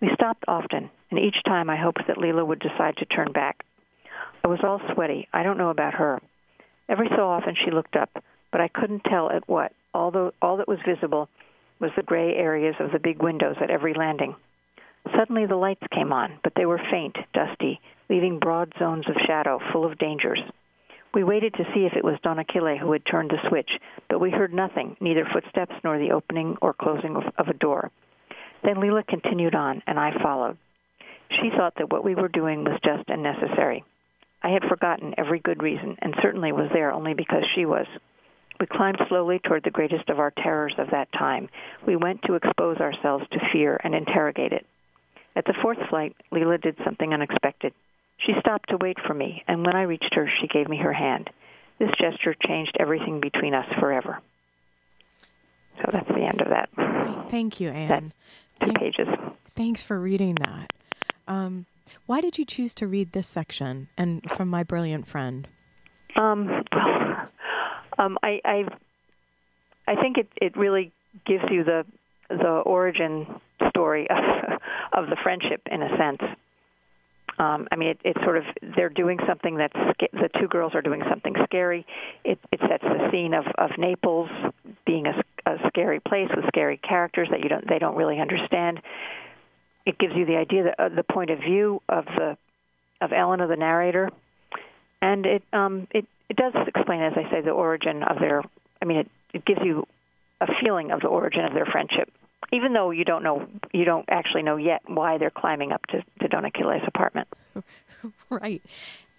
S3: We stopped often, and each time I hoped that Lila would decide to turn back. I was all sweaty. I don't know about her. Every so often she looked up, but I couldn't tell at what. Although all that was visible was the gray areas of the big windows at every landing. Suddenly the lights came on, but they were faint, dusty, leaving broad zones of shadow full of dangers. We waited to see if it was Don Achille who had turned the switch, but we heard nothing, neither footsteps nor the opening or closing of, a door. Then Lila continued on, and I followed. She thought that what we were doing was just and necessary. I had forgotten every good reason, and certainly was there only because she was. We climbed slowly toward the greatest of our terrors of that time. We went to expose ourselves to fear and interrogate it. At the fourth flight, Lila did something unexpected. She stopped to wait for me, and when I reached her, she gave me her hand. This gesture changed everything between us forever. So that's the end of that.
S2: Thank you, Ann
S3: two pages.
S2: Thanks for reading that. Um, why did you choose to read this section and from my brilliant friend?
S3: Um, well, um, I, I, I think it, it really gives you the the origin story of (laughs) of the friendship in a sense. Um, I mean, it, it's sort of they're doing something that's the two girls are doing something scary. It, it sets the scene of of Naples being a a scary place with scary characters that you don't they don't really understand. It gives you the idea that uh, the point of view of the of Elena, the narrator, and it um, it it does explain, as I say, the origin of their. I mean, it it gives you a feeling of the origin of their friendship, even though you don't know you don't actually know yet why they're climbing up to to Don Achille's apartment. (laughs)
S2: right,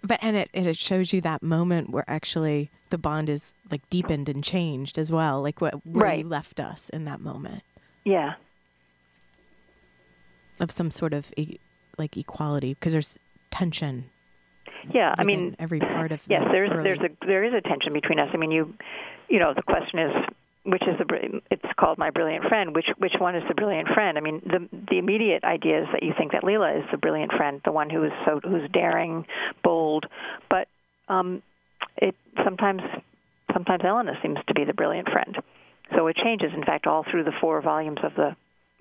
S2: but and it and it shows you that moment where actually the bond is like deepened and changed as well, like what where
S3: right.
S2: left us in that moment.
S3: Yeah.
S2: Of some sort of e- like equality because there's tension.
S3: Yeah, I mean
S2: every part of
S3: yes. There's
S2: early.
S3: there's a there is a tension between us. I mean, you you know the question is which is the it's called my brilliant friend which which one is the brilliant friend? I mean the the immediate idea is that you think that lila is the brilliant friend the one who is so who's daring bold but um it sometimes sometimes elena seems to be the brilliant friend. So it changes in fact all through the four volumes of the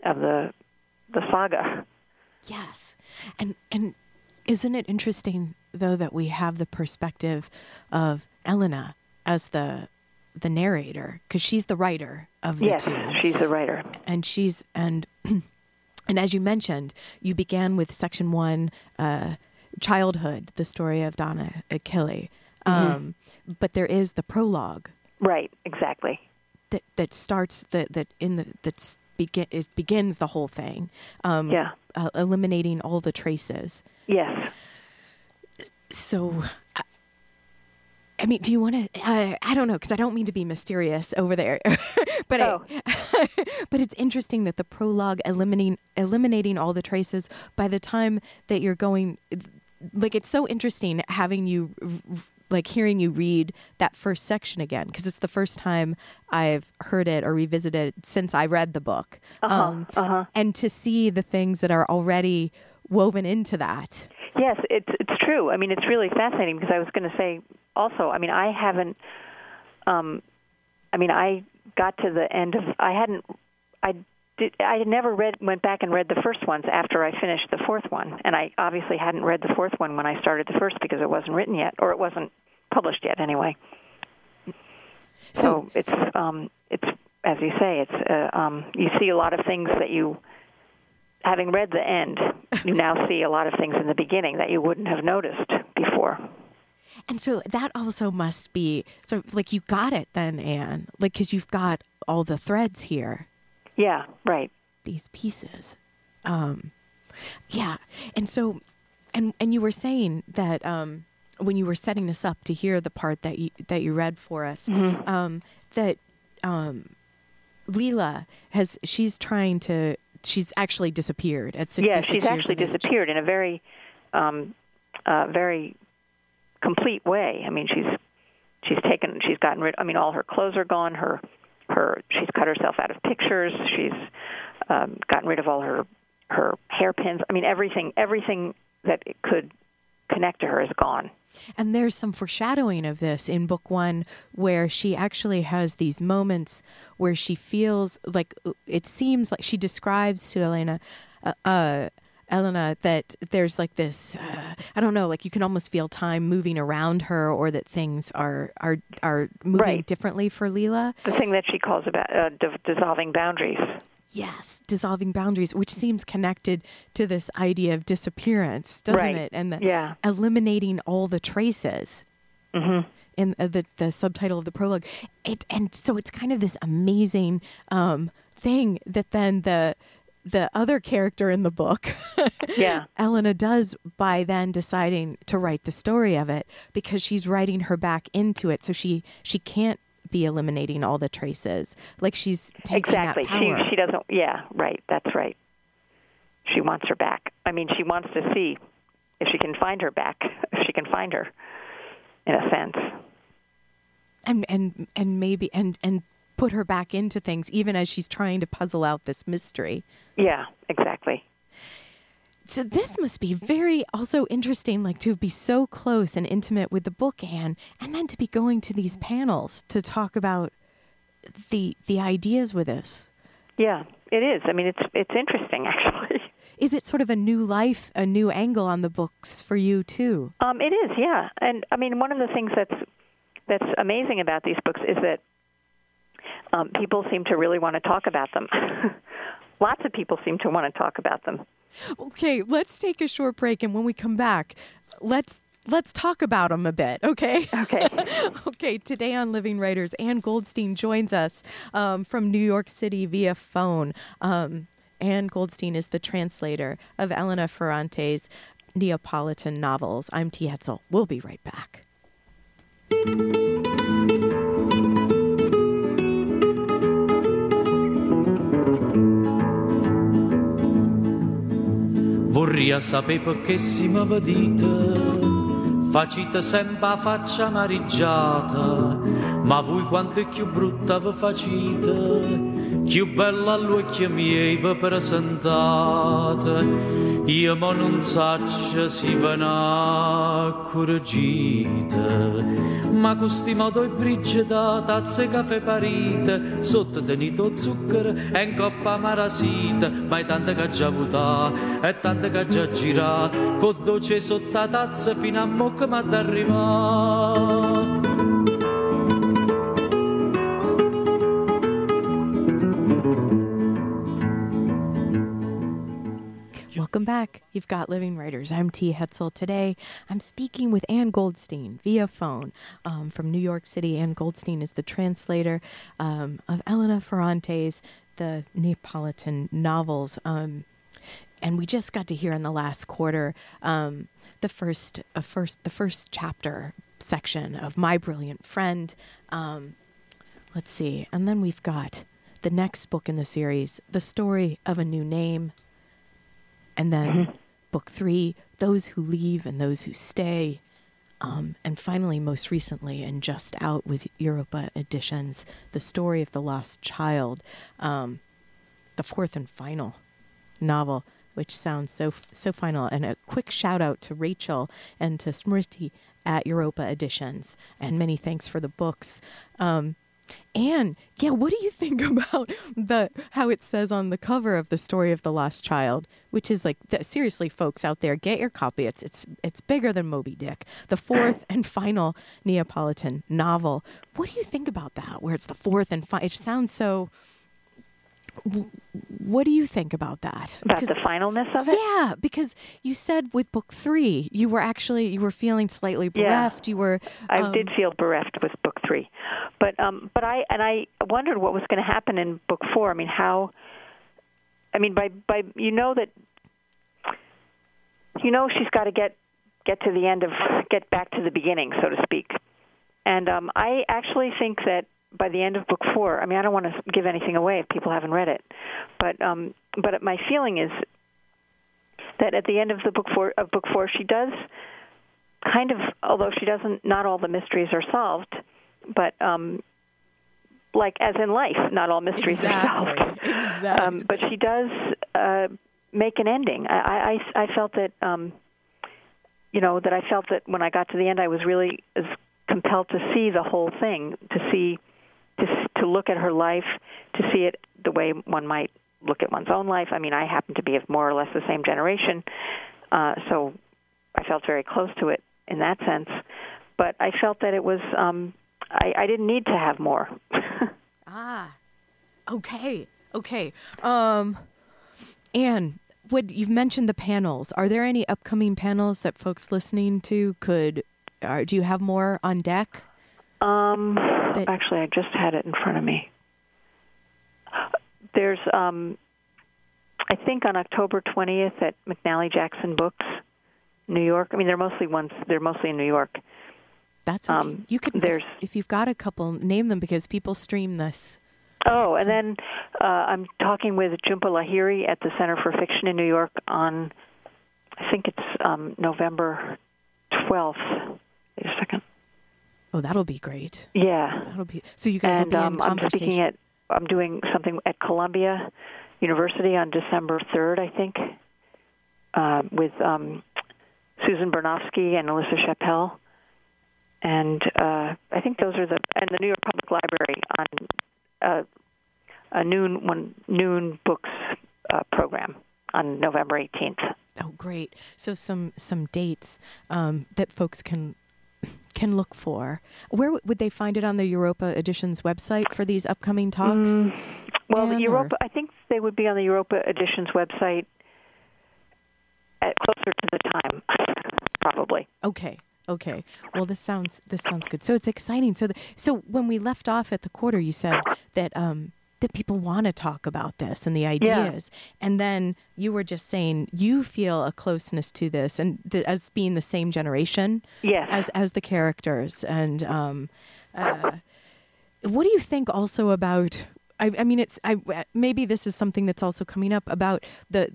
S3: of the the saga.
S2: Yes. And and isn't it interesting though that we have the perspective of elena as the the narrator because she's the writer of the
S3: yes,
S2: two.
S3: she's the writer,
S2: and she's and (clears throat) and as you mentioned, you began with section one, uh, childhood, the story of Donna Achille. Mm-hmm. Um, but there is the prologue,
S3: right? Exactly.
S2: That that starts that that in the that begin it begins the whole thing. Um,
S3: yeah,
S2: uh, eliminating all the traces.
S3: Yes.
S2: So I mean, do you want to? Uh, I don't know because I don't mean to be mysterious over there, (laughs) but
S3: oh.
S2: I, (laughs) but it's interesting that the prologue eliminating eliminating all the traces by the time that you're going, like it's so interesting having you like hearing you read that first section again because it's the first time I've heard it or revisited it since I read the book,
S3: uh-huh, um, uh-huh.
S2: and to see the things that are already woven into that.
S3: Yes, it's it's true. I mean, it's really fascinating because I was going to say also. I mean, I haven't. Um, I mean, I got to the end of. I hadn't. I did. I had never read. Went back and read the first ones after I finished the fourth one, and I obviously hadn't read the fourth one when I started the first because it wasn't written yet, or it wasn't published yet anyway. So, so it's um, it's as you say, it's uh, um, you see a lot of things that you having read the end, you now see a lot of things in the beginning that you wouldn't have noticed before.
S2: And so that also must be so like you got it then, Ann, like because you've got all the threads here.
S3: Yeah, right.
S2: These pieces. Um, yeah, and so, and and you were saying that um, when you were setting this up to hear the part that you that you read for us,
S3: mm-hmm.
S2: um, that um, Lila has she's trying to she's actually disappeared at 66
S3: Yeah, she's actually disappeared in a very, um, uh, very complete way. I mean, she's she's taken, she's gotten rid. I mean, all her clothes are gone. Her her she's cut herself out of pictures. She's um, gotten rid of all her her hairpins. I mean, everything everything that could connect to her is gone.
S2: And there's some foreshadowing of this in book one, where she actually has these moments where she feels like it seems like she describes to Elena, uh, uh, Elena, that there's like this, uh, I don't know, like you can almost feel time moving around her, or that things are are are moving
S3: right.
S2: differently for Lila.
S3: The thing that she calls about uh, dissolving boundaries.
S2: Yes, dissolving boundaries, which seems connected to this idea of disappearance, doesn't
S3: right.
S2: it? And the
S3: yeah.
S2: eliminating all the traces.
S3: Mm-hmm.
S2: In uh, the the subtitle of the prologue, it and so it's kind of this amazing um, thing that then the the other character in the book, (laughs)
S3: yeah,
S2: Elena does by then deciding to write the story of it because she's writing her back into it, so she she can't be eliminating all the traces. Like she's taking
S3: exactly. She she doesn't. Yeah, right. That's right. She wants her back. I mean, she wants to see if she can find her back. If she can find her, in a sense.
S2: And and and maybe and and put her back into things, even as she's trying to puzzle out this mystery.
S3: Yeah, exactly.
S2: So this must be very also interesting like to be so close and intimate with the book ann and then to be going to these panels to talk about the the ideas with us.
S3: yeah it is. I mean it's it's interesting (laughs) actually.
S2: Is it sort of a new life a new angle on the books for you too?
S3: Um it is yeah. And i mean one of the things that's that's amazing about these books is that um, people seem to really want to talk about them (laughs) lots of people seem to want to talk about them
S2: Okay, let's take a short break, and when we come back, let's let's talk about them a bit, okay?
S3: Okay. (laughs)
S2: okay, today on Living Writers, Ann Goldstein joins us um, from New York City via phone. Um, Ann Goldstein is the translator of Elena Ferrante's Neapolitan novels. I'm T. Hetzel. We'll be right back.
S1: Vorria sapere perché si m'aveva dita.
S4: Facite sempre a faccia amareggiata, ma voi quanto più brutta vi facite, più bella all'occhio miei vi presentate. Io ma non saccio si vana correggite, ma questi modo e brigida, tazze caffè parite, sotto tenito zucchero e in coppa marasita, ma è tanta che già avuta, e tanta che già girata, con dolce sotto tazza fino a mo' che m'ha d'arrivare.
S2: Welcome back. You've got Living Writers. I'm T. Hetzel. Today, I'm speaking with Ann Goldstein via phone um, from New York City. Ann Goldstein is the translator um, of Elena Ferrante's The Neapolitan novels. Um, and we just got to hear in the last quarter um, the first, uh, first, the first chapter section of My Brilliant Friend. Um, let's see, and then we've got the next book in the series, The Story of a New Name. And then
S3: Mm-hmm.
S2: book three, Those Who Leave and Those Who Stay. Um, and finally, most recently, and just out with Europa Editions, The Story of the Lost Child, um, the fourth and final novel, which sounds so so final. And a quick shout out to Rachel and to Smriti at Europa Editions, and many thanks for the books. Um, and yeah, what do you (laughs) think about the how it says on the cover of the story of the lost child, which is like th- seriously, folks out there, get your copy. It's it's it's bigger than Moby Dick, the fourth and final Neapolitan novel. What do you think about that? Where it's the fourth and final? It sounds so. What do you think about that?
S3: About the finalness of it?
S2: yeah, because you said with book three, you were actually you were feeling slightly
S3: Yeah.
S2: bereft. You were.
S3: I
S2: um,
S3: did feel bereft with book three, but um, but I and I wondered what was going to happen in book four. I mean, how? I mean, by by you know that you know she's got to get get to the end of get back to the beginning, so to speak. And um, I actually think that by the end of book four, I mean, I don't want to give anything away if people haven't read it, but um, but my feeling is that at the end of the book four of book four, she does kind of although she doesn't not all the mysteries are solved but um like as in life not all mysteries are solved
S2: Exactly. (laughs) Exactly.
S3: um but she does uh make an ending i i i felt that um you know that i felt that when i got to the end i was really as compelled to see the whole thing to see to to look at her life to see it the way one might look at one's own life i mean i happen to be of more or less the same generation uh so I felt very close to it in that sense. But I felt that it was um I, I didn't need to have more. (laughs)
S2: Ah, okay, okay. Um, and what you've mentioned the panels. Are there any upcoming panels that folks listening to could? Or do you have more on deck?
S3: Um
S2: That-
S3: actually I just had it in front of me. There's um I think on October 20th at McNally Jackson Books, New York. I mean they're mostly ones they're mostly in New York.
S2: That's okay.
S3: Um,
S2: you can.
S3: there's-
S2: if you've got a couple, name them because people stream this.
S3: Oh, and then uh, I'm talking with Jhumpa Lahiri at the Center for Fiction in New York on, I think it's um, November 12th. Wait a second.
S2: Oh, that'll be great.
S3: Yeah,
S2: That'll be. So you guys will be
S3: um,
S2: in
S3: I'm speaking at, I'm doing something at Columbia University on December 3rd, I think, uh, with um, Susan Bernofsky and Alyssa Chappelle. And uh, I think those are the and the New York Public Library on uh, a noon one noon books uh, program on November 18th.
S2: Oh, great! So some some dates um, that folks can can look for. Where w- would they find it on the Europa Editions website for these upcoming talks?
S3: Mm, Well, the Europa,
S2: or-
S3: I think they would be on the Europa Editions website at closer to the time, probably.
S2: Okay, okay. Well, this sounds this sounds good. So it's exciting. So the, so when we left off at the quarter, you said that um, that people want to talk about this and the ideas, and then you were just saying you feel a closeness to this and th- as being the same generation.
S3: Yes.
S2: as as the characters and um, uh, what do you think also about I, I mean it's I maybe this is something that's also coming up about the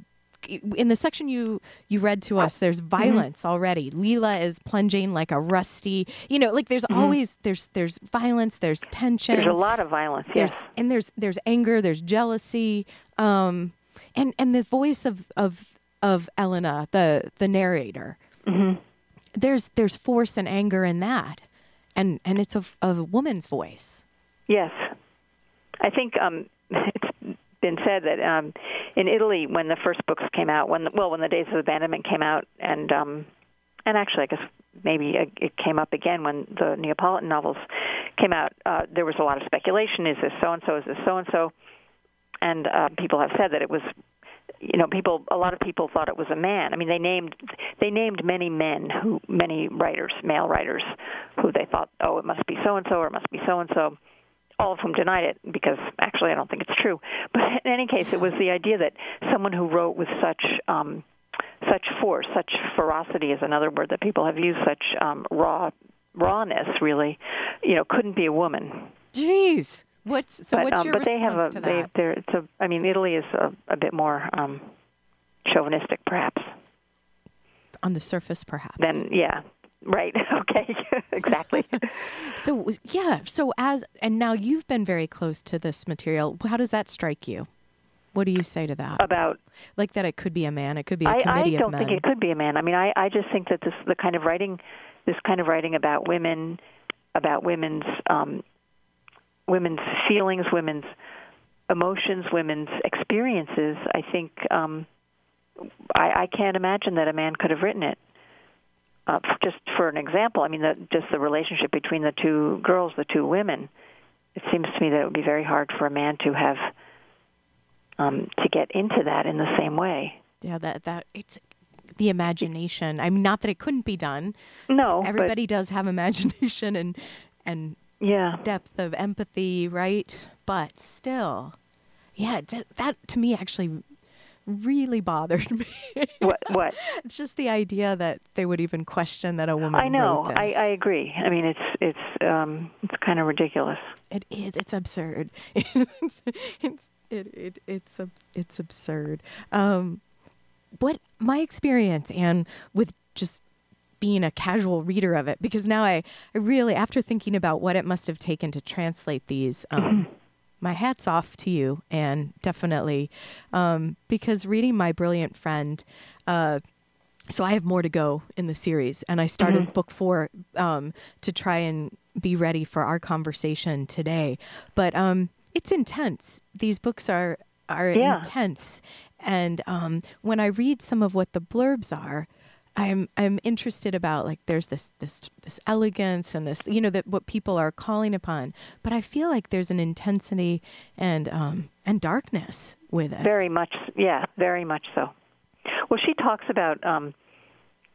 S2: in the section you you read to us, there's
S3: Mm-hmm.
S2: violence already. Lila is plunging like a rusty, you know, like there's always there's there's violence, there's tension.
S3: Mm-hmm. There's a lot of violence.
S2: there's
S3: Yes.
S2: and there's there's anger, there's jealousy, um, and and the voice of of of Elena, the the narrator.
S3: Mm-hmm.
S2: There's there's force and anger in that, and and it's a, a woman's voice.
S3: Yes, I think um, (laughs) it's been said that um, in Italy, when the first books came out, when the, well, when the Days of Abandonment came out, and um, and actually, I guess maybe it came up again when the Neapolitan novels came out. Uh, there was a lot of speculation: is this so and so? Is this so and so? And uh, people have said that it was you know people a lot of people thought it was a man i mean they named they named many men who many writers male writers who they thought oh it must be so and so or it must be so and so all of whom denied it because actually i don't think it's true but (laughs) in any case it was the idea that someone who wrote with such um such force such ferocity is another word that people have used such um raw rawness really you know couldn't be a woman
S2: Jeez, what's so?
S3: but,
S2: what's
S3: um,
S2: your
S3: but they have a
S2: response to
S3: they
S2: that?
S3: they're it's a I mean Italy is a, a bit more um chauvinistic perhaps
S2: on the surface, perhaps.
S3: Then yeah right (laughs) okay (laughs) exactly (laughs)
S2: So yeah, so as and now you've been very close to this material. How does that strike you? What do you say to that?
S3: about
S2: like that it could be a man, it could be a
S3: I, I
S2: committee I
S3: don't
S2: of
S3: think
S2: men.
S3: it could be a man I mean I I just think that this the kind of writing this kind of writing about women about women's um women's feelings women's emotions women's experiences I think um I, I can't imagine that a man could have written it. Uh, just for an example, I mean, the, just the relationship between the two girls, the two women. It seems to me that it would be very hard for a man to have um, to get into that in the same way.
S2: yeah, that that it's the imagination. I mean, not that it couldn't be done.
S3: No,
S2: Everybody does have (laughs) imagination and and
S3: yeah,
S2: depth of empathy, right? But still, yeah, d- that to me actually really bothered (laughs) me.
S3: what? What?
S2: it's (laughs) just the idea that they would even question that a woman.
S3: I know. I. I agree. I mean, it's it's um, it's kind of ridiculous.
S2: It is. It's absurd. (laughs) it's, it's it, it it's it's absurd. Um, what my experience and with just being a casual reader of it because now I, I really after thinking about what it must have taken to translate these um, (clears throat) my hats off to you and definitely um, because reading my brilliant friend uh, so I have more to go in the series, and I started book four um, to try and be ready for our conversation today. But um, it's intense. These books are are
S3: Yeah.
S2: intense, and um, when I read some of what the blurbs are, I'm I'm interested about like there's this this this elegance and this you know that what people are calling upon, but I feel like there's an intensity and um, and darkness with it.
S3: Very much, yeah, very much so. Well, she talks about um,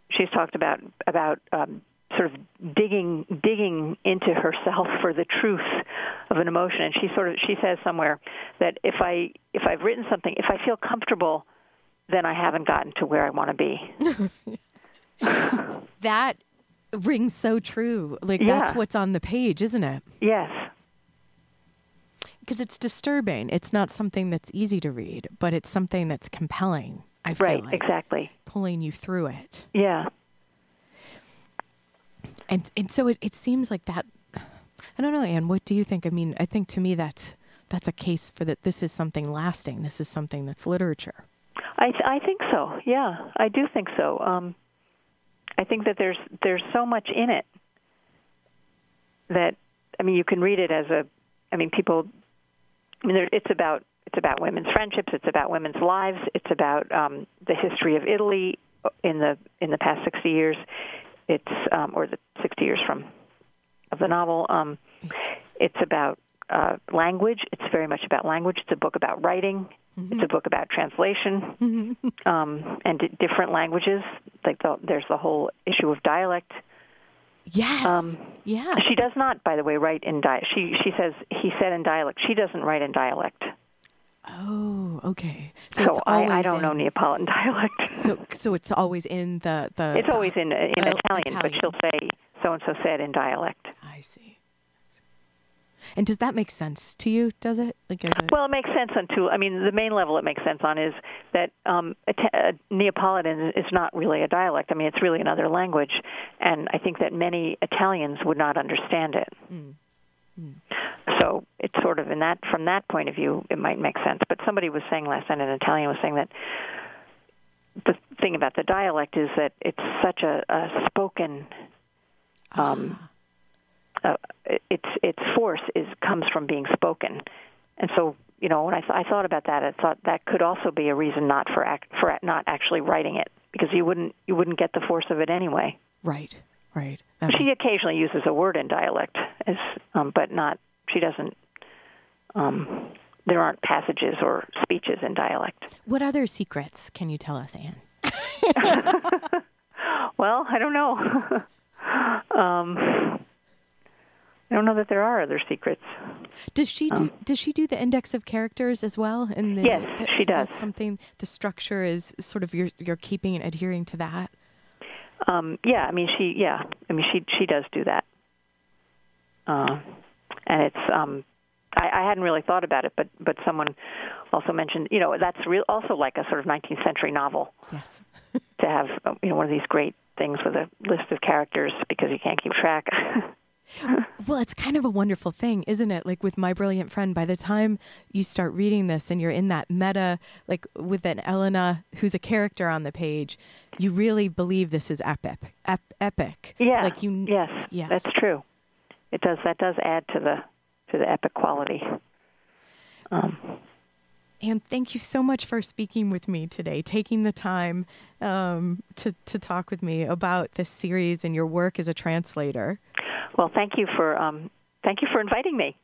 S3: she's talked about about um, sort of digging digging into herself for the truth of an emotion, and she sort of she says somewhere that if I if I've written something, if I feel comfortable, then I haven't gotten to where I want to be. (laughs) (laughs)
S2: that rings so true. Like
S3: Yeah.
S2: that's what's on the page, isn't it?
S3: Yes,
S2: Because it's disturbing. It's not something that's easy to read, but it's something that's compelling. I feel
S3: right,
S2: like
S3: exactly.
S2: pulling you through it.
S3: Yeah,
S2: And and so it, it seems like that I don't know, Ann, what do you think? I mean, I think to me that's that's a case for that this is something lasting. This is something that's literature.
S3: I th- I think so. Yeah, I do think so. Um, I think that there's there's so much in it that I mean you can read it as a I mean people I mean there, it's about it's about women's friendships, it's about women's lives, it's about um, the history of Italy in the in the past 60 years. It's um, or the 60 years from of the novel. Um, it's about uh, language. It's very much about language. It's a book about writing. It's a book about translation um, and d- different languages. Like the, there's the whole issue of dialect.
S2: Yes.
S3: Um,
S2: yeah.
S3: She does not, by the way, write in dialect. She she says he said in dialect. She doesn't write in dialect.
S2: Oh, okay. So,
S3: So,
S2: it's
S3: I, I don't
S2: in,
S3: know Neapolitan (laughs) dialect.
S2: So so it's always in the the
S3: it's always in in
S2: Oh,
S3: Italian, but she'll say so and so said in dialect.
S2: I see. And does that make sense to you? Does it? Like, it...
S3: well, it makes sense on two. I mean, the main level it makes sense on is that um, a, Neapolitan is not really a dialect. I mean, it's really another language, and I think that many Italians would not understand it. Mm. Mm. So it's sort of in that from that point of view, it might make sense. But somebody was saying last night, an Italian was saying that the thing about the dialect is that it's such a, a spoken um, uh, its its force is comes from being spoken, and so you know when I, th- I thought about that, I thought that could also be a reason not for act, for not actually writing it because you wouldn't you wouldn't get the force of it anyway.
S2: Right, right.
S3: She occasionally uses a word in dialect, as, um, but not she doesn't. Um, there aren't passages or speeches in dialect.
S2: What other secrets can you tell us, Ann? (laughs)
S3: well, I don't know. (laughs) um, I don't know that there are other secrets.
S2: Does she do? Um, does she do the index of characters as well?
S3: The, yes, she does.
S2: something. The structure is sort of you're you're keeping and adhering to that.
S3: Um, yeah, I mean she. Yeah, I mean she she does do that. Uh, and it's um, I, I hadn't really thought about it, but but someone also mentioned you know that's real also like a sort of 19th century novel.
S2: Yes. (laughs)
S3: to have you know one of these great things with a list of characters because you can't keep track. (laughs) (laughs)
S2: well, it's kind of a wonderful thing, isn't it? Like with My Brilliant Friend, by the time you start reading this and you're in that meta, like with an Elena who's a character on the page, you really believe this is epic. Ep- epic.
S3: Yeah.
S2: Like you.
S3: Yes. Yes. That's true. It does. That does add to the to the epic quality. Um,
S2: and thank you so much for speaking with me today, taking the time um, to, to talk with me about this series and your work as a translator.
S3: Well, thank you for um, thank you for inviting me.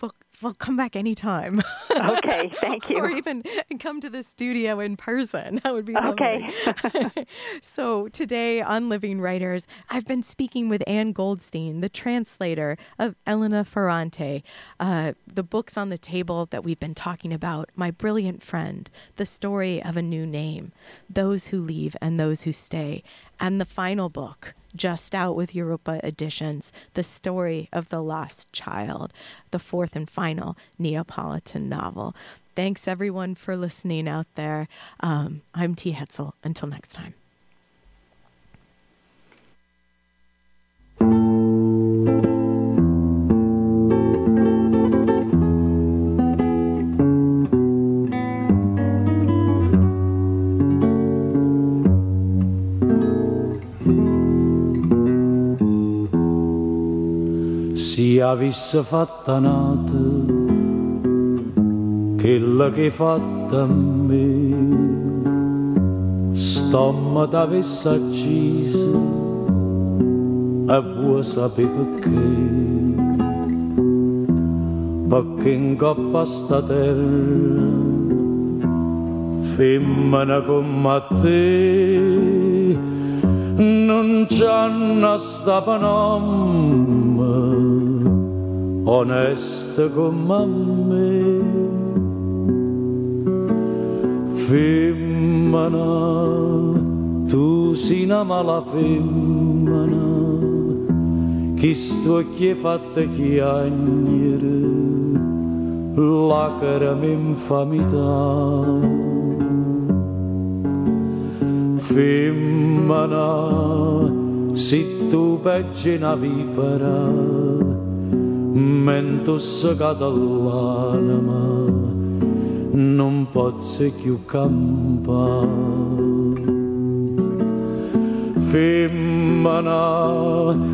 S2: Well, well, come back anytime. (laughs)
S3: Okay, thank you. (laughs)
S2: or even come to the studio in person. That would be
S3: okay. (laughs)
S2: so today on Living Writers, I've been speaking with Ann Goldstein, the translator of Elena Ferrante. Uh, the books on the table that we've been talking about, My Brilliant Friend, The Story of a New Name, Those Who Leave and Those Who Stay, and the final book, just out with Europa Editions, The Story of the Lost Child, the fourth and final Neapolitan novel. Thanks everyone for listening out there. Um, I'm T. Hetzel. Until next time.
S1: Avesse fatta nata quella che fatta a me. Stomma t'avesse accisa e vuoi sapere perché. Perché in coppa sta terra femmina come te. Non c'hanno sta panomma onesta come me. Femmina, tu sei una mala femmina, che sto che fatta chiagnere, la cara m'infamità. Femmina, se tu peggi una vipera, mentus catalanama non pozze più campa femmina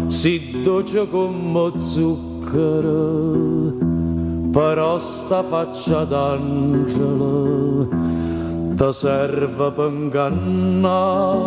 S1: si dolce come zucchero però sta faccia d'angelo ti serve per ingannare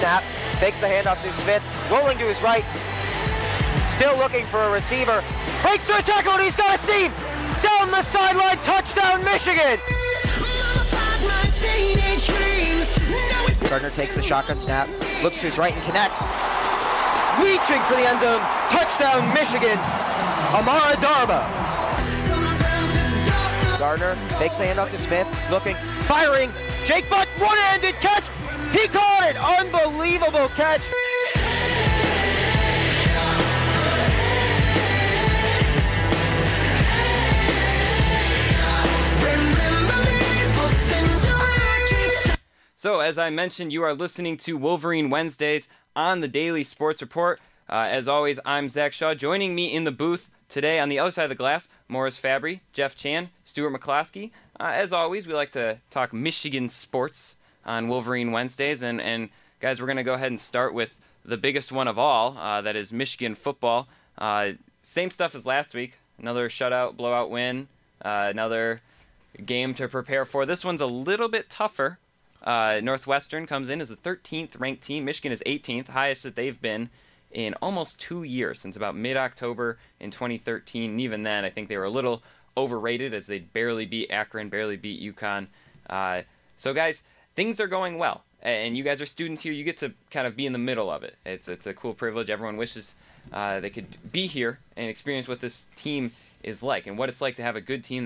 S5: Snap
S6: fakes the handoff to Smith. Rolling to his right. Still looking for a receiver. Breaks through a tackle and he's got a. Down the sideline. Touchdown, Michigan. Gardner takes the shotgun snap. Looks to his right and connects. Reaching for the end zone. Touchdown, Michigan. Amara Darboh. Gardner fakes the handoff to Smith. Looking. Firing. Jake Butt, one-handed catch. He caught it. Unbelievable catch.
S5: So, as I mentioned, you are listening to Wolverine Wednesdays on the Daily Sports Report. Uh, as always, I'm Zach Shaw. Joining me in the booth today on the other side of the glass, Morris Fabry, Jeff Chan, Stuart McCloskey. Uh, as always, we like to talk Michigan sports on Wolverine Wednesdays. And, and guys, we're going to go ahead and start with the biggest one of all uh, that is Michigan football. Uh, same stuff as last week. Another shutout, blowout win, uh, another game to prepare for. This one's a little bit tougher. Uh, Northwestern comes in as the 13th ranked team. Michigan is 18th, highest that they've been in almost two years, since about mid October in 2013. And even then, I think they were a little overrated as they barely beat Akron, barely beat UConn. Uh, so, guys, things are going well. And you guys are students here. You get to kind of be in the middle of it. It's, it's a cool privilege. Everyone wishes uh, they could be here and experience what this team is like and what it's like to have a good team